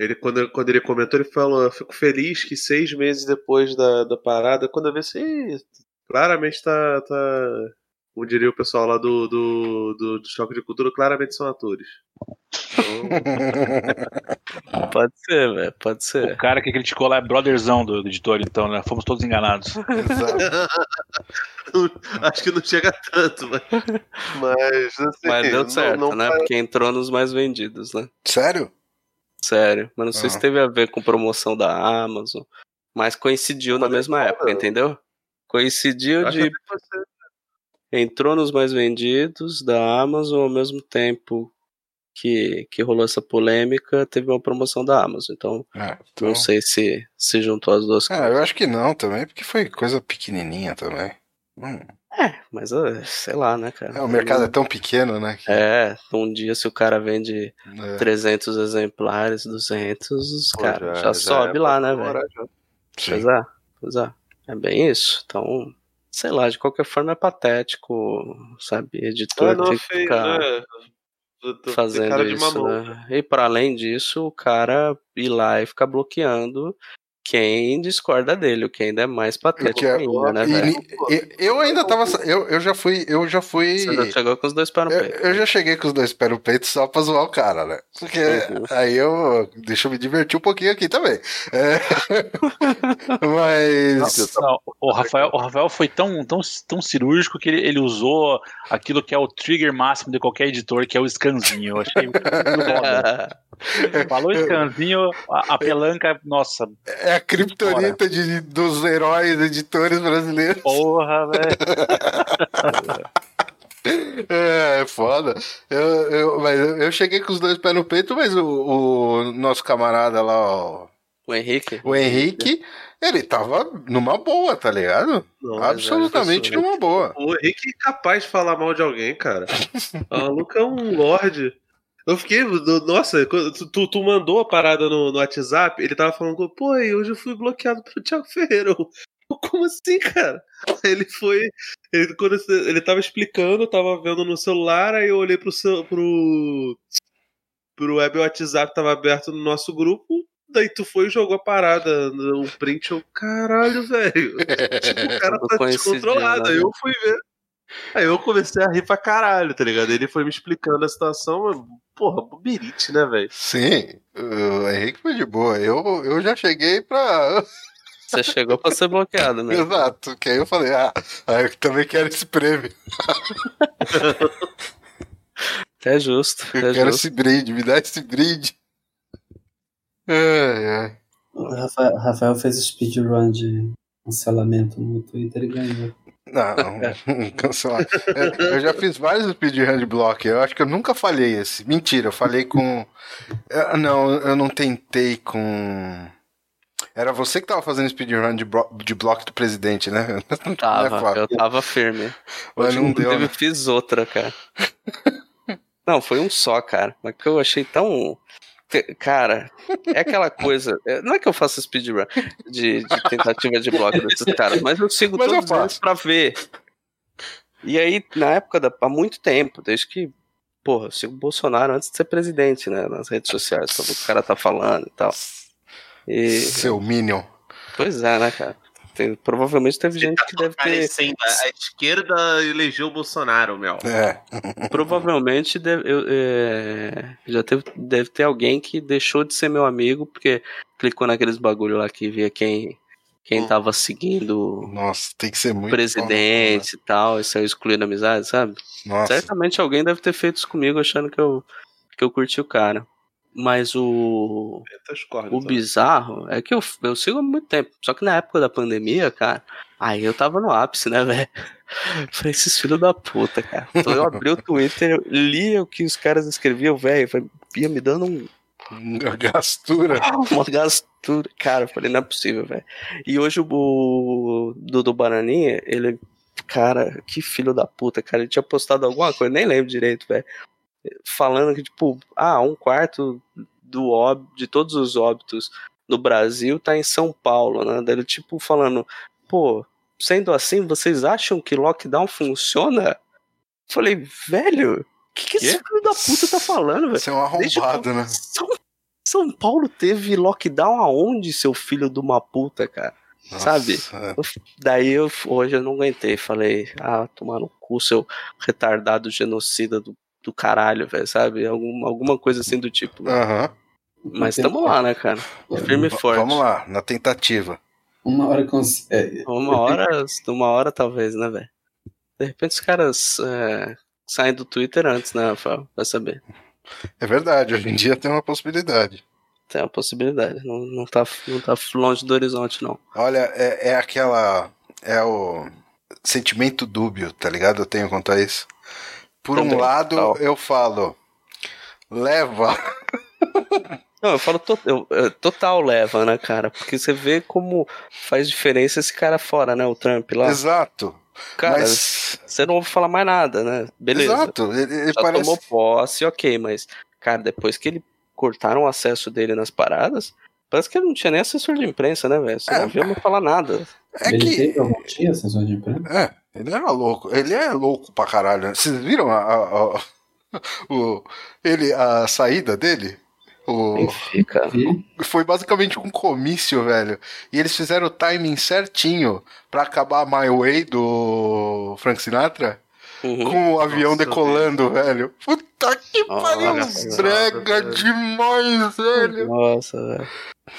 Ele, quando, quando ele comentou, ele falou: Eu fico feliz que seis meses depois da, da parada, quando eu vi assim, "Ih, claramente tá, tá. Como diria o pessoal lá do, do, do, do Choque de Cultura, claramente são atores. Então, [laughs] Pode ser, velho. Pode O ser. cara que criticou lá é brotherzão do editor, então, né? Fomos todos enganados. [laughs] [laughs] Acho que não chega tanto, mas. Mas, assim, Mas deu não- certo, não né? Porque entrou nos mais vendidos, né? Sério? Sério. Mas não sei Ah. se teve a ver com promoção da Amazon. Mas coincidiu na Mas é mesma época, entendeu? Coincidiu de. você- Entrou nos mais vendidos da Amazon ao mesmo tempo que, que rolou essa polêmica, teve uma promoção da Amazon. Então, É, então... não sei se se juntou as duas Ah, coisas. eu acho que não também, porque foi coisa pequenininha também. Hum, É, mas ah, sei lá, né, cara? é, o mercado é tão pequeno, né? que- É, um dia se o cara vende é. 300 exemplares, 200, Pô, cara, já, já sobe é lá, né, velho? Pois é, pois é. É bem isso. Então, sei lá, de qualquer forma é patético, sabe? Editor Ah, não, tem que ficar né? Fazendo isso, né? E para além disso, o cara ir lá e ficar bloqueando quem discorda dele, o que ainda é mais patético Que é- ainda, né, E velho? e- eu ainda tava. Eu, eu já fui. Eu já fui. Você já chegou com os dois pés no Eu, peito. eu já cheguei com os dois pés no peito só pra zoar o cara, né? Porque Uhum. aí eu. Deixa eu me divertir um pouquinho aqui também. É, [laughs] mas. Não, o, Rafael, o Rafael foi tão, tão, tão cirúrgico que ele, ele usou aquilo que é o trigger máximo de qualquer editor, que é o scanzinho. Eu achei muito foda. [laughs] Falou scanzinho, a, a pelanca, nossa, É a criptonita de, dos heróis editores brasileiros. porra, velho. [laughs] É, é foda. Eu, eu, mas eu eu cheguei com os dois pés no peito, mas o, o nosso camarada lá, ó, O Henrique? o Henrique, ele tava numa boa, tá ligado? Não, Absolutamente é, numa boa. O Henrique é capaz de falar mal de alguém, cara. [laughs] O maluco é um lorde. Eu fiquei. no- Nossa, tu, tu- mandou a parada no, no WhatsApp, ele tava falando, pô, hoje eu fui bloqueado pelo [laughs] Thiago Ferreira. Como assim, cara? Ele foi. Ele, quando ele tava explicando, eu tava vendo no celular, aí eu olhei pro, pro, pro web WhatsApp que tava aberto no nosso grupo. Daí tu foi e jogou a parada, um print, eu, caralho, velho. [laughs] Tipo, o cara tá descontrolado. né? Aí eu fui ver. Aí eu comecei a rir pra caralho, tá ligado? Ele foi me explicando a situação, porra, bobirite, né, velho? Sim, o Henrique foi de boa. Eu, eu já cheguei pra. [laughs] Você chegou pra ser bloqueado, né? Exato, que aí eu falei, ah, ah, eu também quero esse prêmio. [laughs] É justo, Eu é quero justo. esse brinde, me dá esse brinde. Ai, ai. O Rafael, Rafael fez speedrun de cancelamento no Twitter e ganhou. Não, não, [laughs] cancelar. Eu, eu já fiz vários speedrun de block. Eu acho que eu nunca falhei esse. Mentira, eu falei com. Eu- não, eu não tentei com. Era você que tava fazendo speedrun de, blo de bloco do presidente, né? [laughs] É Tava, fácil. eu tava firme. Mas Hoje, não deu, né? eu fiz outra, cara. [laughs] Não, foi um só, cara. Mas que eu achei tão. Cara, é aquela [laughs] coisa. é- Não é que eu faça speedrun de, de tentativa de bloco desses caras, mas eu sigo Mas eu todos eles faço. pra ver. E aí, na época, da, há muito tempo, desde que. Porra, eu sigo o Bolsonaro antes de ser presidente, né? Nas redes sociais, sobre o que o cara tá falando e tal. E. Seu Minion. Pois é, né, cara? Tem- provavelmente teve gente que deve ter. A esquerda elegeu o Bolsonaro, meu. É. Provavelmente deve, eu, é, já teve, deve ter alguém que deixou de ser meu amigo porque clicou naqueles bagulho lá que via quem, quem Hum. tava seguindo Nossa, tem que ser o muito. presidente e tal, e saiu excluindo a amizade, sabe? bom, né? Nossa. Certamente alguém deve ter feito isso comigo achando que eu, que eu curti o cara. Mas o, Essas cordas, o ó. bizarro é que eu, eu sigo há muito tempo. Só que na época da pandemia, cara, aí eu tava no ápice, né, [laughs] velho? Falei, esses filhos da puta, cara. Então eu abri o Twitter, lia o que os caras escreviam, velho. Ia me dando um, Gastura. [laughs] uma gastura. Cara, eu falei, não é possível, velho. E hoje o, o Dudu Bananinha, ele. Cara, que filho da puta, cara. Ele tinha postado alguma coisa, nem lembro direito, velho. Falando que, tipo, ah, um quarto do óbito, de todos os óbitos no Brasil tá em São Paulo, né? Daí tipo, falando, pô, sendo assim, vocês acham que lockdown funciona? Falei, velho, o que, que esse filho da puta tá falando, velho? Você é um Deixa arrombado, né? São, São Paulo teve lockdown aonde, seu filho de uma puta, cara? Sabe? Nossa, é. Eu- daí eu, hoje eu não aguentei. Falei, ah, tomar no cu, seu retardado genocida do, do caralho, velho, sabe? Algum, alguma coisa assim do tipo. Mas tamo lá, né, cara? Firme e forte. Vamos lá, na tentativa. Uma hora cons... é, Uma hora, uma hora talvez, né, velho? De repente os caras é, saem do Twitter antes, né, Rafael? Vai saber. É verdade, hoje em dia tem uma possibilidade. Tem a possibilidade. Não, não, tá, não tá longe do horizonte, não. Olha, é, é aquela. É o sentimento dúbio, tá ligado? Eu tenho quanto a isso. Por um Também, lado, total. eu falo. Leva. [laughs] Não, eu falo to- eu- total leva, né, cara? Porque você vê como faz diferença esse cara fora, né? O Trump lá. Exato. Cara, mas. você não ouve falar mais nada, né? Beleza. Exato. Ele, ele Já parece. tomou posse, ok, mas, cara, depois que ele cortaram o acesso dele nas paradas, parece que ele não tinha nem assessor de imprensa, né, velho? Você É. não via mais falar nada. É ele que. teve algum dia assessor de imprensa? É, ele era louco. Ele é louco pra caralho. né? Vocês viram a, a- a- o, ele, a saída dele? O. E foi basicamente um comício, velho. E eles fizeram o timing certinho pra acabar My Way do Frank Sinatra Uhum. com o avião Nossa, decolando, velho. Puta que Nossa, pariu! velho. Brega demais, velho. Nossa, velho.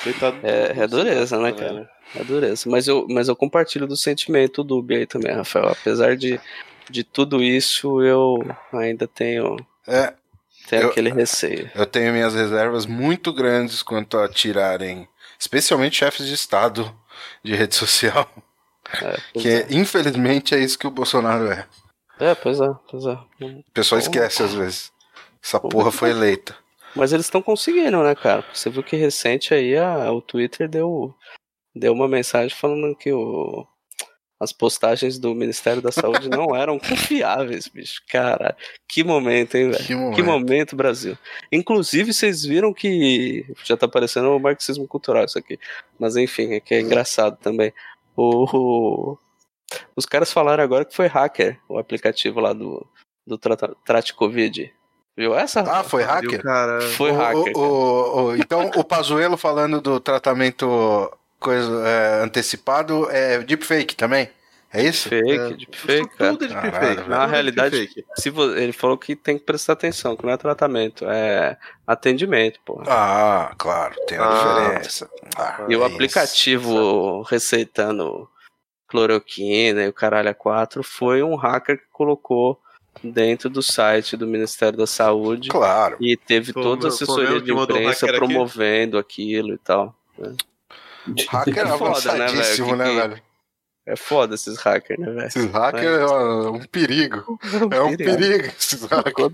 Coitado É, é dureza, né, velho. cara? É dureza. Mas eu, mas eu compartilho do sentimento do Bi aí também, Rafael. Apesar de, de tudo isso, eu ainda tenho, É, tenho Eu- aquele receio. eu tenho minhas reservas muito grandes quanto a tirarem, especialmente chefes de Estado de rede social. É, [laughs] Que é, infelizmente é isso que o Bolsonaro é. é, pois é, pois é. O pessoal esquece às vezes. Essa Como? porra foi eleita. Mas eles estão conseguindo, né, cara? Você viu que recente aí a, o Twitter deu, deu uma mensagem falando que o, as postagens do Ministério da Saúde não [laughs] eram confiáveis, bicho. Cara, que momento, hein, velho? Que momento. Que momento, Brasil. Inclusive, vocês viram que. Já tá parecendo o marxismo cultural isso aqui. Mas enfim, é que é engraçado também. O, o- os caras falaram agora que foi hacker o aplicativo lá do, do Trata- Trate Covid. Viu essa? Ah, foi hacker? cara. Foi O- hacker. o- o- o- então, o Pazuello falando do tratamento coisa, é, antecipado é deepfake também? É isso? Fake, deepfake, cara. Tudo de Caralho, deepfake. velho. Na realidade, deepfake. se vo- ele falou que tem que prestar atenção, que não é tratamento, é atendimento, pô. Ah, claro, tem uma Ah. diferença. Ah, E o é aplicativo receitando cloroquina e o caralho a quatro foi um hacker que colocou dentro do site do Ministério da Saúde isso. Claro. e teve toda a assessoria de imprensa hacker aqui? É promovendo aquilo e tal. Hacker [laughs] É foda, né, avançadíssimo, velho? né, Que- velho? É foda esses hackers, né, velho? Esses hackers é um perigo. [laughs] É um perigo, esses hackers.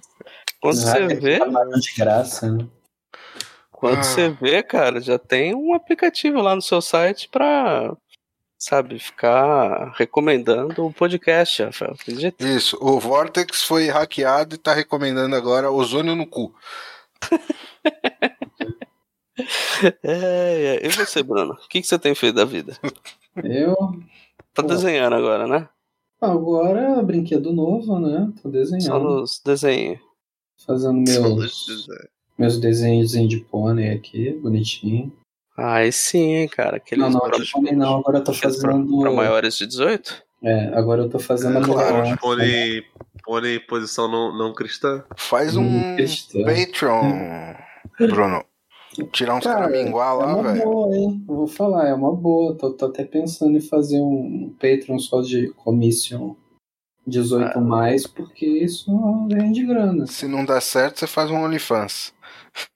Quando, você vê, trabalham de graça, né? quando Ah. você vê, cara, já tem um aplicativo lá no seu site pra, sabe, ficar recomendando o podcast, Rafael. Acredita? Isso, o Vortex foi hackeado e tá recomendando agora ozônio no cu. [laughs] [laughs] É, é. E você, Bruno? O que, que você tem feito da vida? Eu, Tá Pô. desenhando agora, né? agora, brinquedo novo, né? Tô Só desenhando. nos desenhos. Fazendo meus, meus desenhos de pônei aqui, bonitinho. Ah, aí sim, hein, cara. Aqueles Não, não, de pônei não, agora eu tô aqueles pra- fazendo. Pra maiores de 18? É, agora eu tô fazendo a Claro. Pônei, pônei posição não, não cristã. Faz um Hum, cristã. Patreon, Bruno. Tirar uns Cara, caraminguá É lá, uma velho. boa, hein? Eu vou falar, é uma boa. Tô, tô até pensando em fazer um Patreon só de commission 18 Ah. mais, porque isso rende grana. Se não der certo, você faz um OnlyFans.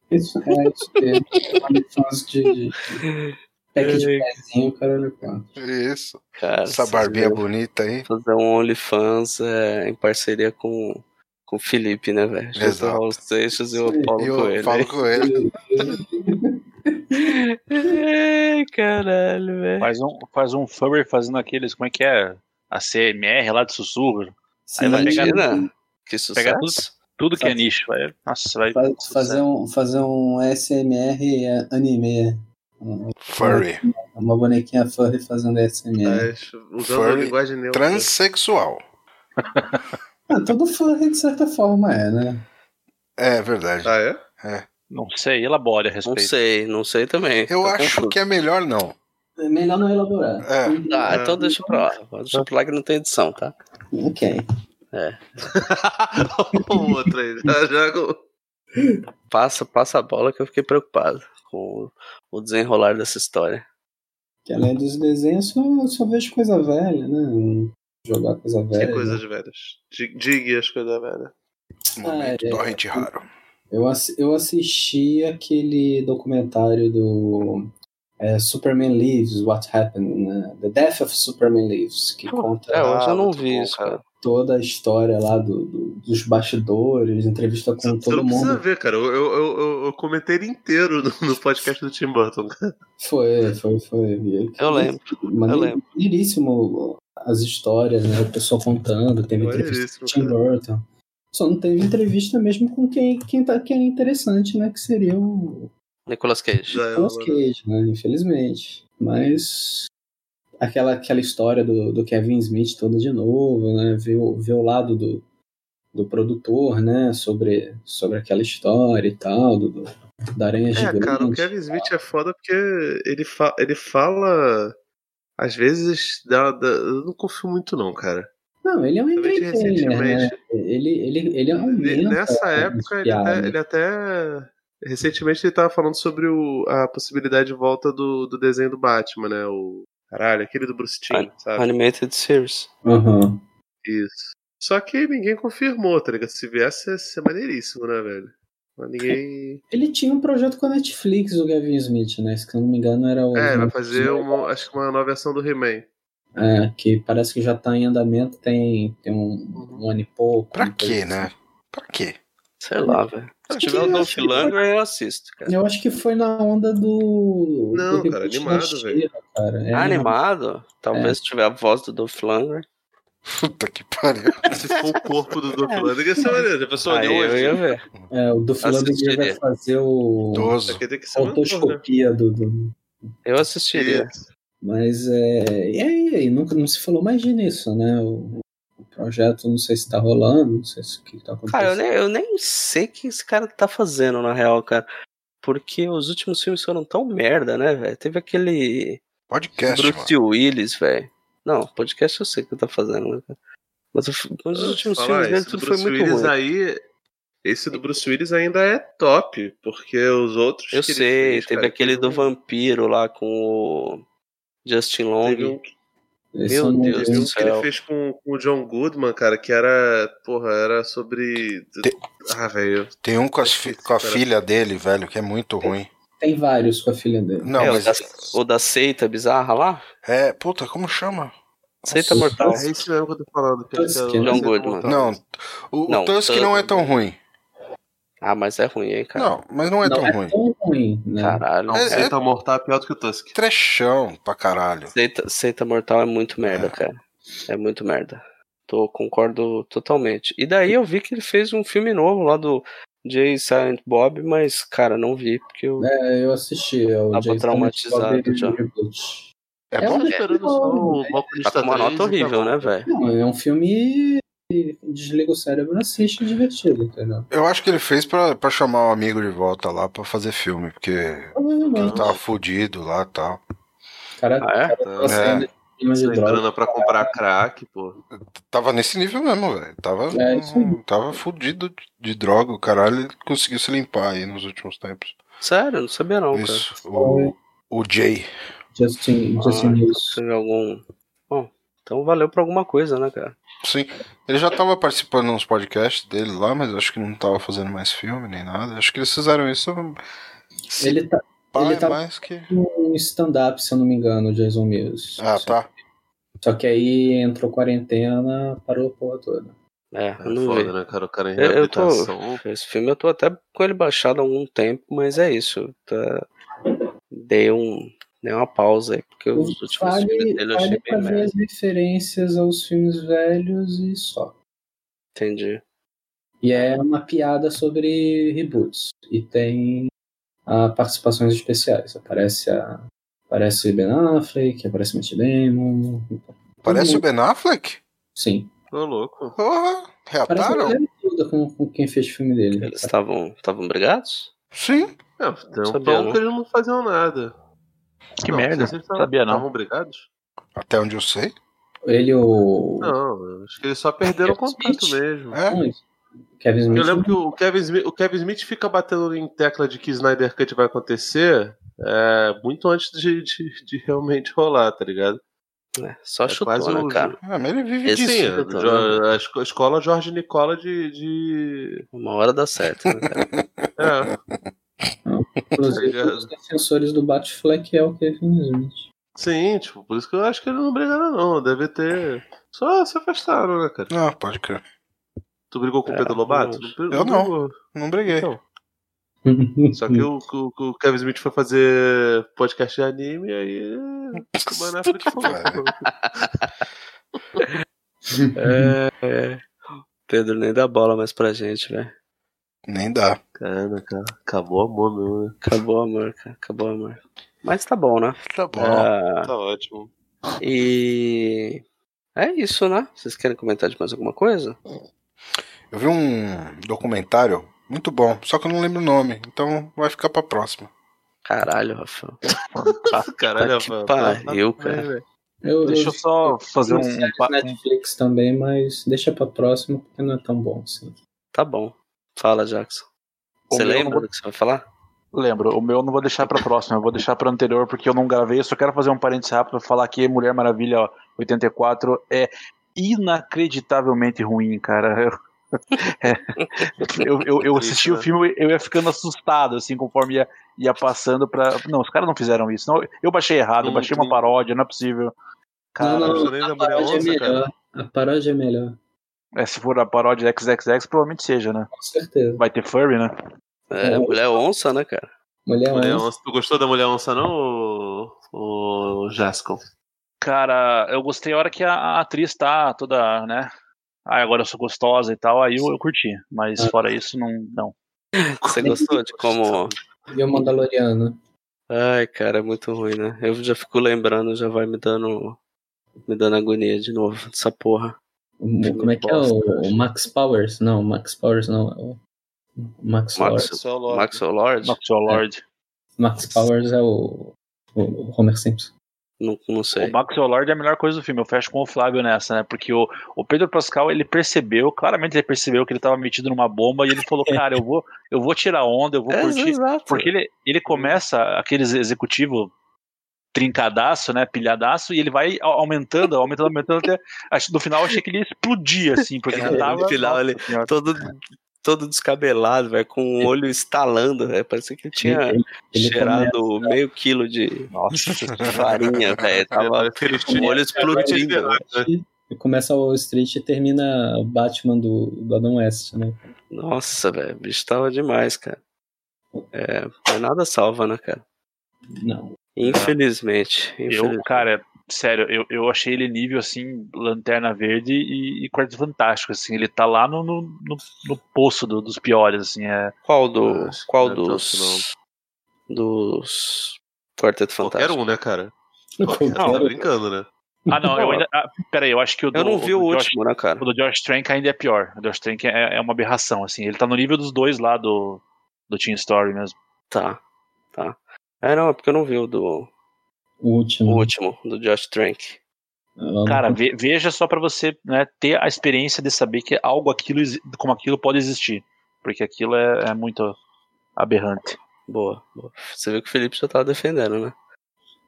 Isso é isso mesmo. [laughs] OnlyFans de, de, de pack de pezinho, caralho, quatro. Isso. Cara, Essa barbinha bonita aí. Fazer um OnlyFans é, em parceria com, com o Felipe, né, velho? Junto Exato. ao Raul Seixas e o Sim. Paulo E Coelho. falo com ele. Ai, caralho, velho. Faz um, faz um furry fazendo aqueles, como é que é? A CMR lá de sussurro. Aí vai pegar Imagina, que Pegar sucesso. Tudo que é nicho. Vai, nossa, vai. Fa- Fazer um, fazer um SMR anime. Um- Furry. Uma bonequinha furry fazendo SMR. Mas, usando a Furry linguagem neutra. Transsexual. [laughs] Ah, todo furry de certa forma é, né? É verdade. Ah, é? Não sei, elabore a Não respeito. sei, não sei também. Eu acho confuso. que é melhor não. É melhor não elaborar. É. Ah, então É. deixa pra lá. Deixa pra lá que não tem edição, tá? Ok. o outro aí. Já, já, Passa, passa a bola que eu fiquei preocupado com o desenrolar dessa história. Que além dos desenhos, só, só vejo coisa velha, né? Jogar coisa velha. que coisas velhas. Dig- Digue as coisas velhas. Momento Ah, é. torrent raro. Eu, eu assisti aquele documentário do é, Superman Lives, What Happened, né? The Death of Superman Lives, que conta É, hoje eu não muito vi isso, cara. Toda a história lá do, do- dos bastidores, entrevista com Você, você todo não precisa mundo. ver, cara. Eu, eu, eu, eu- comentei ele inteiro no, no podcast do Tim Burton. cara. Foi, foi, foi. Eu lembro, Mano, eu lembro. maneiríssimo as histórias, né? O pessoal contando, teve entrevista com o Tim. Burton. Só não teve entrevista mesmo com quem, quem, tá, quem é interessante, né? Que seria o Nicolas Cage. É Nicolas Cage, né? Infelizmente. Mas aquela, aquela história do, do Kevin Smith toda de novo, né? Ver, o- ver o lado do, do produtor, né? Sobre, sobre aquela história e tal, do, do- da aranha É, gigante. cara, o Kevin Smith é foda porque ele, fa ele fala. Às vezes, dá, dá- eu não confio muito, não, cara. Não, ele é um entertainer, né? Ele, ele, ele aumenta Ne- Nessa as época, ele até, ele até. Recentemente ele tava falando sobre o, a possibilidade de volta do, do desenho do Batman, né? O. Caralho, aquele do Bruce Timm, sabe? Animated Series. Aham. Isso. Só que ninguém confirmou, tá ligado? Se viesse, ia ser maneiríssimo, né, velho? Mas ninguém. Ele tinha um projeto com a Netflix, o Kevin Smith, né? Se eu não me engano, era o. É, vai fazer uma, acho que uma nova versão do He-Man. É, que parece que já tá em andamento, tem, tem um, um ano e pouco. Pra quê, assim. né? Pra quê? Sei lá, velho. Se tiver o Dolph Lundgren, eu assisto, cara. Eu acho que foi na onda do. Não, do cara, animado, velho. Cara. É, Animado? Talvez se tiver a voz do Dolph Lundgren. Puta que pariu. Se for o corpo do Dolph Lundgren, ia ser maneiro. Pensou Aí eu ia ver. É, o do Lundgren Assistiria. vai fazer o. Idoso. A né? autoscopia do, do- Eu assistiria. Isso. Mas é. E aí, aí nunca não se falou mais disso, né? O, o projeto não sei se tá rolando, não sei se o que tá acontecendo. Cara, eu nem, eu nem sei o que esse cara tá fazendo, na real, cara. Porque os últimos filmes foram tão merda, né, velho? Teve aquele Podcast, mano. Bruce Willis, velho. Não, podcast eu sei que ele tá fazendo, né? Mas, o mas os últimos Falar, filmes dele tudo foi muito Willis ruim. aí. Esse do Bruce Willis ainda é top, porque os outros. Eu que sei, fez, teve cara, aquele do vampiro lá com o Justin Long. Teve um, Esse Meu Deus um do que ele fez com, com o John Goodman, cara, que era. Porra, era sobre. Te- Ah, velho. Tem um com, as fi- com a Pera. filha dele, velho, que é muito ruim. Tem vários com a filha dele. Não, é, mas. o, da, o da seita bizarra lá? É, puta, como chama? Seita Mortal. É isso mesmo que eu tô falando. Que Tusk, que é o-? John Goodman. Não, o, Não, o Tusk Tusk- não é tão ruim. Ah, mas é ruim, hein, cara. Não, mas não é não tão é ruim. tão ruim, né? Caralho. Não, É- Seita Mortal é pior do que o Tusk. Trechão pra caralho. Seita, Seita Mortal é muito merda, É. cara. É muito merda. Tô, concordo totalmente. E daí eu vi que ele fez um filme novo lá do Jay Silent Bob, mas, cara, não vi, porque eu. É, eu assisti. É o Tava Jason traumatizado Bob já. É É bom? um esperando filme só o né? Balconista Tá com uma 3 nota horrível, né, velho? Não, é um filme desliga o cérebro, assiste divertido, entendeu? Eu acho que ele fez pra, pra chamar o amigo de volta lá pra fazer filme, porque ele Provavelmente. tava fudido lá e tal. O cara, Ah, é? cara tava saindo de clima de droga. grana pra comprar crack, pô. Tava nesse nível mesmo, velho. Tava, É, tava fudido de, de droga. O caralho ele conseguiu se limpar aí nos últimos tempos. Sério, não sabia não, cara. Isso. O, o Jay. Justin, Justin Ah, News. Teve algum. Então valeu pra alguma coisa, né, cara? Sim. Ele já tava participando nos podcasts dele lá, mas acho que não tava fazendo mais filme nem nada. Acho que eles fizeram isso. Se Ele tá pá, ele é tá- mais que. um stand-up, se eu não me engano, o Jason Mills. Ah, Só- tá. Só que aí entrou quarentena, parou a porra toda. É, É não vi. foda, né, cara? O cara em Eu, eu tô. Esse filme eu tô até com ele baixado há algum tempo, mas é isso. Tá... Dei, um, dei uma pausa aí, porque os últimos Vale, filmes dele eu achei vale bem merda. as referências aos filmes velhos e só. Entendi. E é uma piada sobre reboots. E tem ah, participações especiais. Aparece a. Aparece Ben Affleck, aparece Matt Damon. Parece o Ben Affleck? Sim. Tô louco. Porra, Parece a reataram? toda com, com quem fez o filme dele. Eles estavam estavam brigados? Sim. É, Sabia, pão não. que eles não faziam nada. Que Não, merda. vocês estavam- Sabia não. Estavam brigados? Até onde eu sei. Ele, o. Não, acho que eles só perderam o contato Smith? mesmo. É? Não, isso. Kevin Smith. Eu lembro que o Kevin, Smith, o Kevin Smith fica batendo em tecla de que Snyder Cut vai acontecer é, muito antes de, de, de realmente rolar, tá ligado? É, só É chutou, quase né, o- cara? Ah, mas ele vive Esse disso. Sim, esco- a escola Jorge Nicola de. de... Uma hora dá certo, né, cara? [laughs] É, Inclusive, [laughs] os defensores do Batfleck é o Kevin Smith. sim, tipo, por isso que eu acho que eles não brigaram, não. Deve ter. Só se afastaram, né, cara? Ah, pode crer. Tu brigou com o É, Pedro Lobato? não. Eu não. brigou. Não briguei. Então. [laughs] Só que o, o- o Kevin Smith foi fazer podcast de anime e aí. O Ben Affleck falou. É, é. Pedro nem dá bola mais pra gente, velho. Nem dá. Cara, cara, acabou o amor meu, né? Acabou o amor, cara. Acabou o amor. Mas tá bom, né? Tá bom. Ah, Tá ótimo. e. É isso, né? Vocês querem comentar de mais alguma coisa? Eu vi um documentário muito bom, só que eu não lembro o nome, então vai ficar pra próxima. Caralho, Rafael. [laughs] Caralho, que mano. pariu, cara. Eu, Deixa eu só fazer um. um Netflix também, mas deixa pra próxima porque não é tão bom assim. Tá bom. Fala, Jackson. O Você lembra não- do que você vai falar? Lembro, o meu eu não vou deixar pra próxima, eu vou deixar pra anterior porque eu não gravei. Eu só quero fazer um parênteses rápido pra falar que Mulher Maravilha ó, 84 é inacreditavelmente ruim, cara. [laughs] É. Eu, eu, eu assisti o filme eu ia ficando assustado, assim, conforme ia, ia passando pra. Não, os caras não fizeram isso. Não, eu baixei errado, eu baixei uma paródia, não é possível. Cara, não, não a paródia é melhor. A paródia é melhor, é, se for a paródia XXX, provavelmente seja, né? com certeza. Vai ter furry, né? É, mulher onça, né, cara? Mulher, Mulher Onça. Onça. Tu gostou da Mulher Onça, não, o, o Jascon? Cara, eu gostei a hora que a, atriz tá toda, né? Ah, agora eu sou gostosa e tal, aí eu, eu curti. Mas Ah. fora isso, não. não. Você gostou de como. E o Mandaloriano. Ai, cara, é muito ruim, né? Eu já fico lembrando, já vai me dando. Me dando agonia de novo dessa porra. O- Como é que é o, o Max Powers? Não, Max Powers não. é O Max, Max, Lord. Maxwell Lord? Maxwell Lord. Max Powers é o, o Homer Simpson. Não, não sei. O Maxwell Lord é a melhor coisa do filme. Eu fecho com o Flávio nessa, né? Porque o, o Pedro Pascal, ele percebeu, claramente ele percebeu que ele tava metido numa bomba e ele falou, [laughs] cara, eu vou, eu vou tirar onda, eu vou É, curtir. exato. Porque ele, ele começa aqueles executivo trincadaço, né, pilhadaço, e ele vai au- aumentando, aumentando, aumentando até. acho- No final eu achei que ele ia explodir, assim, porque Cara, ele tava. no final Nossa ele-. Todo, todo descabelado, velho, com o olho estalando, velho. Parecia que ele tinha Ele, ele cheirado meio quilo de [laughs] farinha, velho. Tava com o olho explodindo. velho. começa, e começa o Street e termina o Batman do, do Adam West, né? Nossa, velho, o bicho tava demais, cara. É, nada salva, né, cara? Não. Infelizmente. Eu, infelizmente. cara, sério, eu, eu achei ele nível assim, Lanterna Verde e, e Quarteto Fantástico, assim, ele tá lá no, no, no, no poço do- dos piores, assim, é. Qual do. Qual não é dos. Dos. Quarteto Qualquer Fantástico. um, né, cara? Qualquer Tá brincando, né? Ah, não, eu ainda. Ah, peraí, eu acho que o do, Eu não vi o do Josh- último, né, cara? o do Josh Trank ainda é pior. O Josh Trank é, é uma aberração, assim, ele tá no nível dos dois lá do, do Team Story mesmo. Tá, tá. É, não, é porque eu não vi o do O último. o último, do Josh Trank. Cara, não- ve- veja só pra você né, ter a experiência de saber que algo aquilo, como aquilo pode existir. Porque aquilo é, é muito aberrante. Boa, boa. Você viu que o Felipe já tava defendendo, né?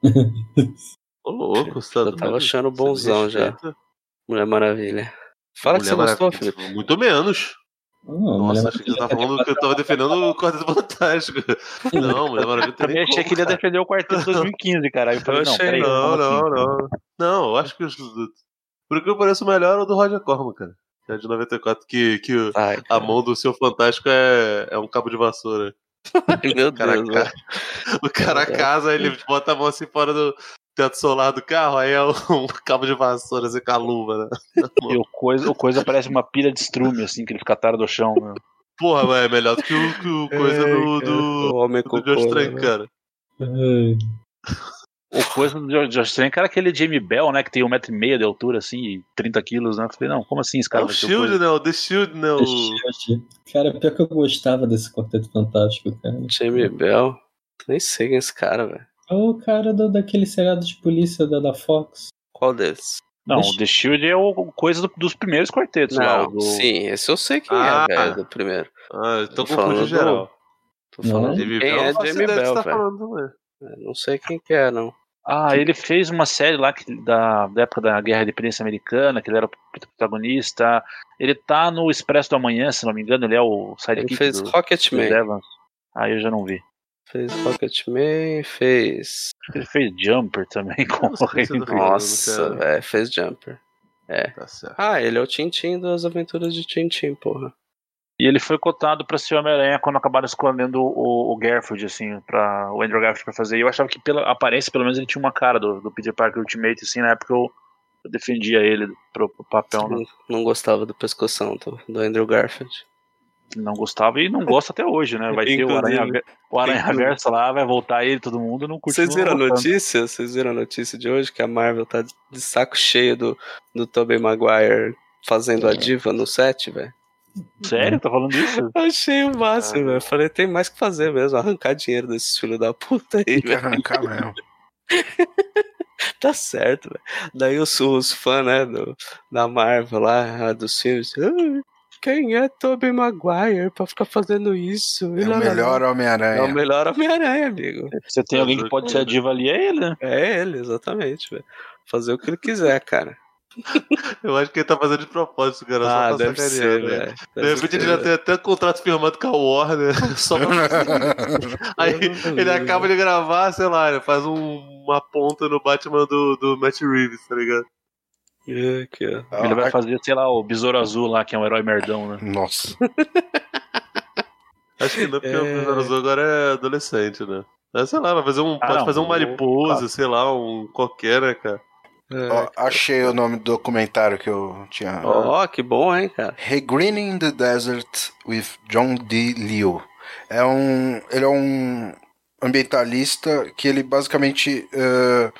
[laughs] Ô, louco, você tá Eu tava achando bonzão já. Mulher Maravilha. Fala que Mulher você gostou. Felipe. Muito menos. Mulher Nossa, achei que você tava Maravilha falando que eu tava defendendo o Quarteto Fantástico. [laughs] Não, Mulher Maravilha Também nem achei que ele ia defender o quarteto 2015, cara. Aí eu falei, Eu não, achei, peraí. Não, como não, assim? não. Não, eu acho que os. Por que eu pareço melhor é o do Roger Corman, cara. Que é de 94, que, que o- Ai, a mão do seu fantástico é, é um cabo de vassoura. [laughs] meu cara, Deus, cara. O cara casa, ele bota a mão assim fora do teto solar do carro, aí é [laughs] um cabo de vassoura assim com a luva, né? E o coisa, o coisa parece uma pilha de estrume, assim, que ele fica atado do chão. Né? Porra, mas é melhor do que o, que o coisa Ai, do, cara. do, O Homem do Josh né, Trank, velho? cara. O coisa do Josh- Trank era aquele Jamie Bell, né? Que tem um metro e meio de altura, assim, e 30 quilos, né? Eu falei, não, como assim esse É cara ter o Shield, coisa? né? O The Shield, né? O... Shield. Cara, pior que eu gostava desse Quarteto Fantástico, cara. Jamie Bell. Nem sei quem é esse cara, velho. É o cara do, daquele seriado de polícia da, da Fox. Qual deles? Não, o The Shield é o coisa do- dos primeiros quartetos lá. Não, o do... sim, esse eu sei quem Ah. é, velho, do primeiro. Ah, então Tô falando confundi do- geral. Tô Não. falando Jamie quem Bell, é não faço Jamie Bell, você tá falando. É, Não sei quem que é, não. Ah, ele fez uma série lá que, da, da época da Guerra de Independência Americana, que ele era o protagonista. Ele tá no Expresso do Amanhã, se não me engano, ele é o Ele sidekick fez do Rocketman. Evans. Ah, eu já não vi. Fez Rocketman, fez. Ele fez Jumper também com [laughs] o Nossa, velho, fez Jumper. Tá certo. Ah, ele é o Tintin das aventuras de Tintin, porra. E ele foi cotado pra ser Homem-Aranha quando acabaram escolhendo o, o Garfield, assim, para o Andrew Garfield pra fazer. E eu achava que pela aparência, pelo menos, ele tinha uma cara do, do Peter Parker Ultimate, assim, na época eu, eu defendia ele pro, pro papel, né? Não, não gostava do pescoção do, do Andrew Garfield. Não gostava e não gosta até hoje, né? Vai ter o. Aranha, o Aranha lá, vai voltar ele, todo mundo, não curtiu. Vocês viram a notícia? Vocês viram a notícia de hoje que a Marvel tá de saco cheio do, do Tobey Maguire fazendo a diva no set, velho? Sério? Tá falando isso? [laughs] Achei o máximo, Ah. velho. Falei, tem mais que fazer mesmo, arrancar dinheiro desses filhos da puta aí, Tem que velho. arrancar mesmo. [laughs] Tá certo, velho. Daí os, os fãs, né, do, da Marvel lá, dos filmes, "Ah, quem é Tobey Maguire pra ficar fazendo isso? É o lá, lá." melhor É o Homem-Aranha. melhor Homem-Aranha, amigo. Você tem alguém que pode ser a diva ali, é ele, né? É ele, exatamente, velho. Fazer o que ele quiser, cara. [laughs] Eu acho que ele tá fazendo de propósito, cara. Ah, só pra deve ser, né? velho. De repente ser, ele já tem até um contrato firmado com a Warner, [laughs] só pra... Aí ele acaba de gravar, sei lá, ele faz um- uma ponta no Batman do, do Matt Reeves, tá ligado? É, Aqui, ó. Ele vai Ah, fazer, sei lá, o Besouro Azul lá, que é um herói merdão, né? Nossa. [laughs] Acho que não, porque É. o Besouro Azul agora é adolescente, né? Mas, sei lá, vai fazer um, Ah, pode não, fazer um mariposa, sei lá, um qualquer, né, cara? É. Ó, achei o nome do documentário que eu tinha. Ó, que bom, hein, cara. Regreening the Desert with John D. Liu. É um, ele é um ambientalista que ele basicamente eh,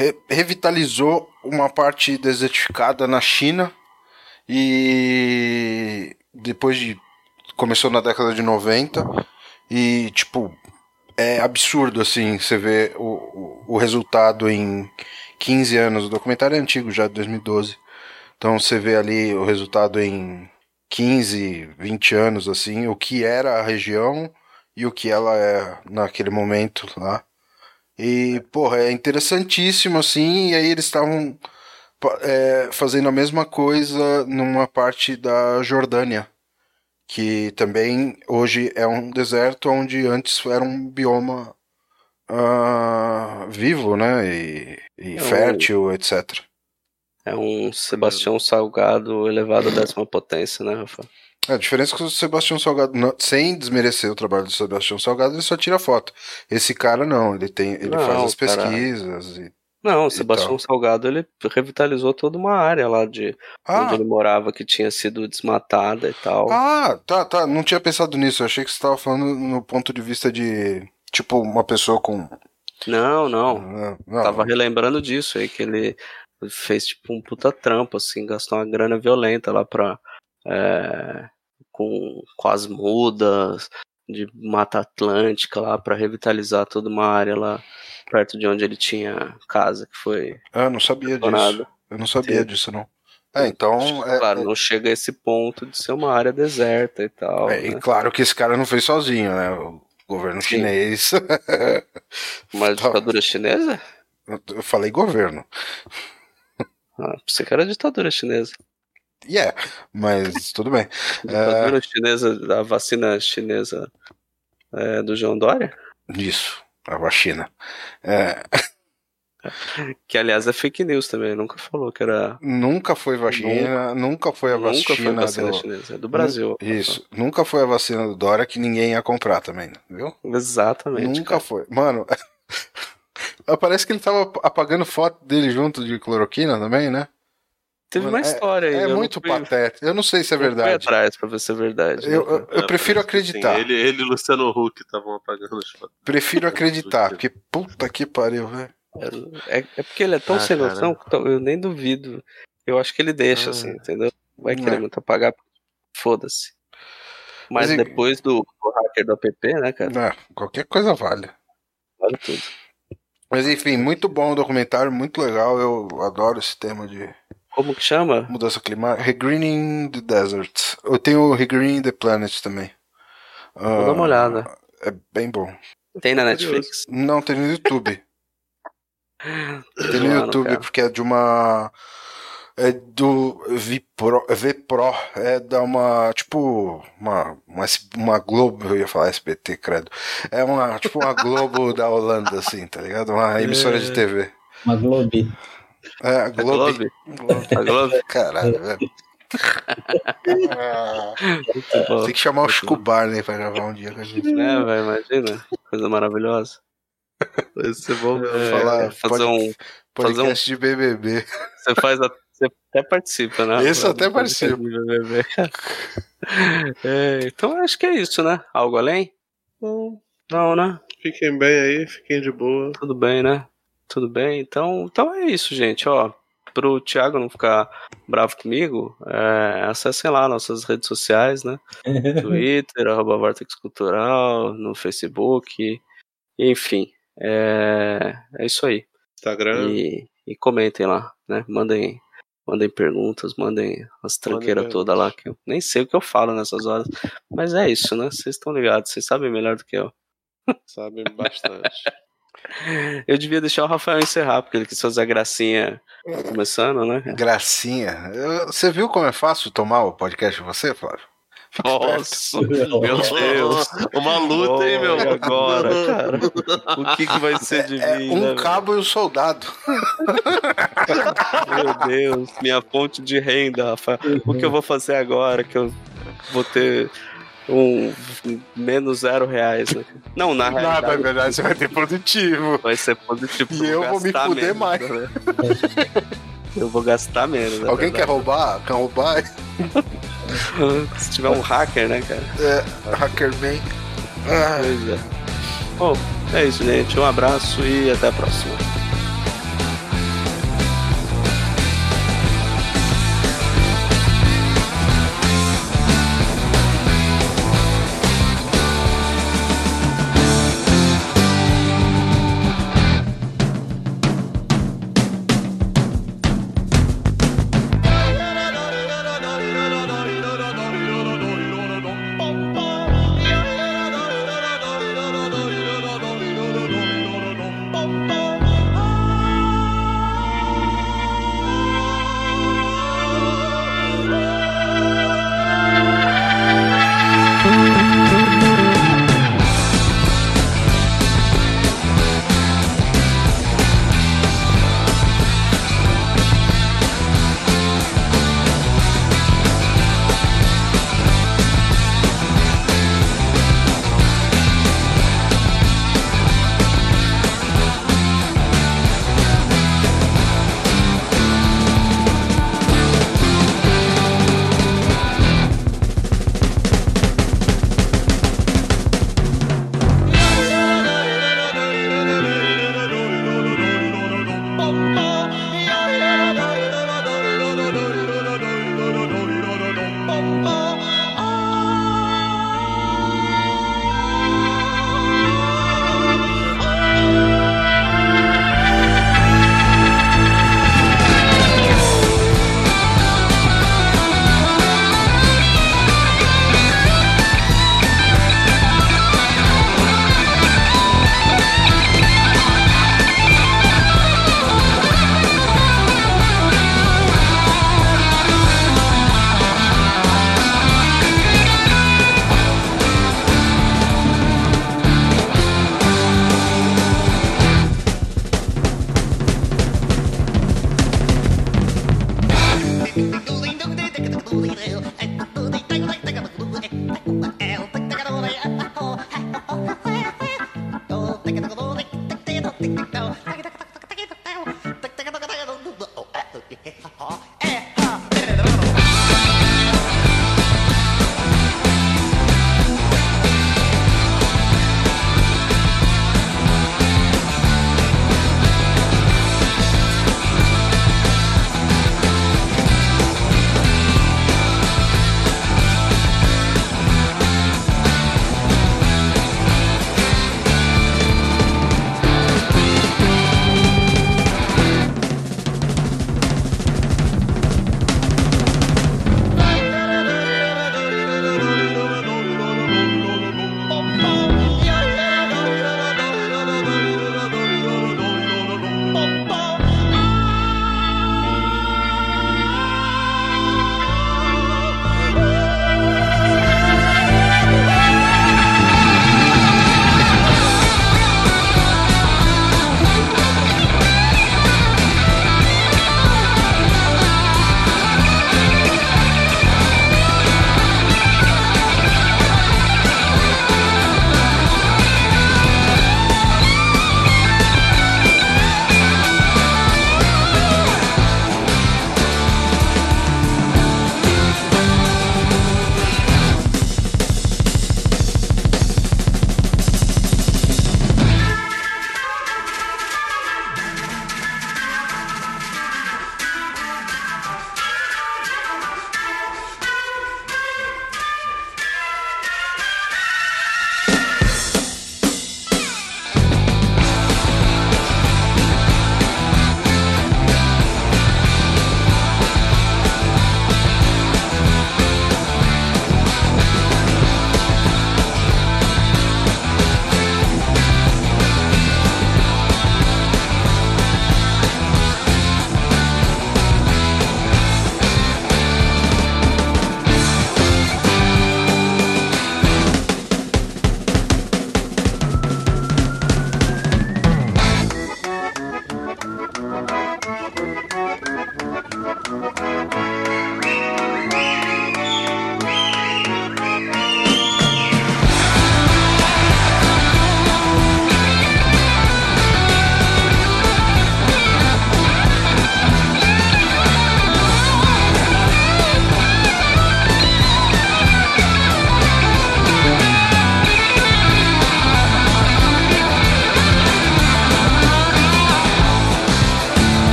re- revitalizou uma parte desertificada na China E depois de. Começou na década de 90 e, tipo, é absurdo assim você ver o, o, o resultado em 15 anos. O documentário é antigo já, de 2012. Então você vê ali o resultado em 15, 20 anos, assim, o que era a região e o que ela é naquele momento lá. E, porra, é interessantíssimo, assim, e aí eles estavam é, fazendo a mesma coisa numa parte da Jordânia, que também hoje é um deserto onde antes era um bioma ah, vivo, né, e, e É um- fértil, etc. É um Sebastião Salgado elevado à décima potência, né, Rafa? É, A diferença é que o Sebastião Salgado, não- sem desmerecer o trabalho do Sebastião Salgado, ele só tira foto. Esse cara não, ele tem, ele Não, faz as cara. pesquisas e Não, o Sebastião. Salgado ele revitalizou toda uma área lá de Ah, onde ele morava que tinha sido desmatada e tal. ah, tá, tá, não tinha pensado nisso. Eu achei que você estava falando no ponto de vista de tipo uma pessoa com Não, não. não, não. Tava relembrando disso aí, que ele fez tipo um puta trampo, assim, gastou uma grana violenta lá pra. É, com, com as mudas de Mata Atlântica lá pra revitalizar toda uma área lá perto de onde ele tinha casa, que foi Ah, eu não sabia disso. Eu não sabia Teve. disso não. É, então é, Claro, não chega a esse ponto de ser uma área deserta e tal. é, e né? claro que esse cara não fez sozinho, né? O governo Sim. chinês. [laughs] Uma ditadura chinesa? Eu falei governo. Ah, pensei que era ditadura chinesa. Yeah, mas tudo bem. [laughs] Ditadura chinesa, da vacina chinesa é, do João Dória? Isso, a vacina. É, [laughs] Que aliás é fake news também, nunca falou que era. nunca foi vacina, nunca, foi a nunca vacina, foi vacina do... chinesa, é do Brasil. Isso, nunca foi a vacina do Dória que ninguém ia comprar também, viu? Exatamente. Nunca cara. foi. Mano, [laughs] parece que ele tava apagando foto dele junto de cloroquina também, né? Teve Mano, uma história aí. É eu não muito fui- patético. Eu não sei se é não verdade. atrás pra ver se é verdade. né, Eu, cara? eu, eu É, prefiro parece que sim. acreditar. Ele, ele e Luciano Huck estavam apagando as fotos. Prefiro [laughs] acreditar, porque puta que pariu, velho. É, é porque ele é tão Ah, sem noção que eu nem duvido. Eu acho que ele deixa, Ah. assim, entendeu? Vai É. querer muito apagar. Foda-se. Mas Mas e- depois do, do hacker do app, né, cara? É, qualquer coisa vale. Vale tudo. Mas enfim, muito bom o documentário, muito legal. Eu adoro esse tema de Como que chama? mudança climática. Regreening the Desert. Eu tenho o Regreening the Planet também. Vou dar uma olhada. É bem bom. Tem na Netflix? Não, tem no YouTube. [laughs] Tem no YouTube, porque é de uma. É do Vipro, Vpro, é da uma, tipo, uma, uma, uma Globo, eu ia falar SBT, credo. É uma, tipo uma Globo da Holanda, assim, tá ligado? Uma emissora de TV. Uma Globe. É, a. Globo? A Globo? Caralho, velho. Ah, tem que chamar o Chico Barney pra gravar um dia com a gente. Né, velho? Imagina. Coisa maravilhosa. Vai ser bom mesmo. É, falar, fazer pode- um. Podcast de BBB. Você faz. A, você até participa, né? Esse eu até BBB. [laughs] É, então acho que é isso, né? Algo além? Não, não, né? Fiquem bem aí, fiquem de boa. Tudo bem, né? Tudo bem. Então, então é isso, gente. Ó, pro Thiago não ficar bravo comigo, é, acessem lá nossas redes sociais, né? [laughs] Twitter, arroba Vortex Cultural, no Facebook, enfim. É, é isso aí. Instagram. E, e comentem lá, né? Mandem, mandem perguntas, mandem as tranqueiras todas lá, que eu nem sei o que eu falo nessas horas. Mas é isso, né? Vocês estão ligados, vocês sabem melhor do que eu. Sabem bastante. [laughs] Eu devia deixar o Rafael encerrar, porque ele quis fazer a gracinha começando, né? Gracinha. Eu- Você viu como é fácil tomar o podcast de você, Flávio? Fique esperto. Nossa, meu Deus. Uma luta, hein, meu? E agora, cara? O que, que vai ser de É mim, um né, cabo e um soldado. Meu Deus, minha fonte de renda, Rafael. O que eu vou fazer agora que eu vou ter um menos zero reais, né? Não, na Nada, na realidade verdade, você vai ter produtivo. vai ser positivo. E eu vou me fuder mais. né? Eu vou gastar menos. Alguém quer roubar? Quer roubar? [laughs] Se tiver um hacker, né, cara? É, Hackerman. Ah. Pois é. Bom, é isso, gente. Um abraço e até a próxima.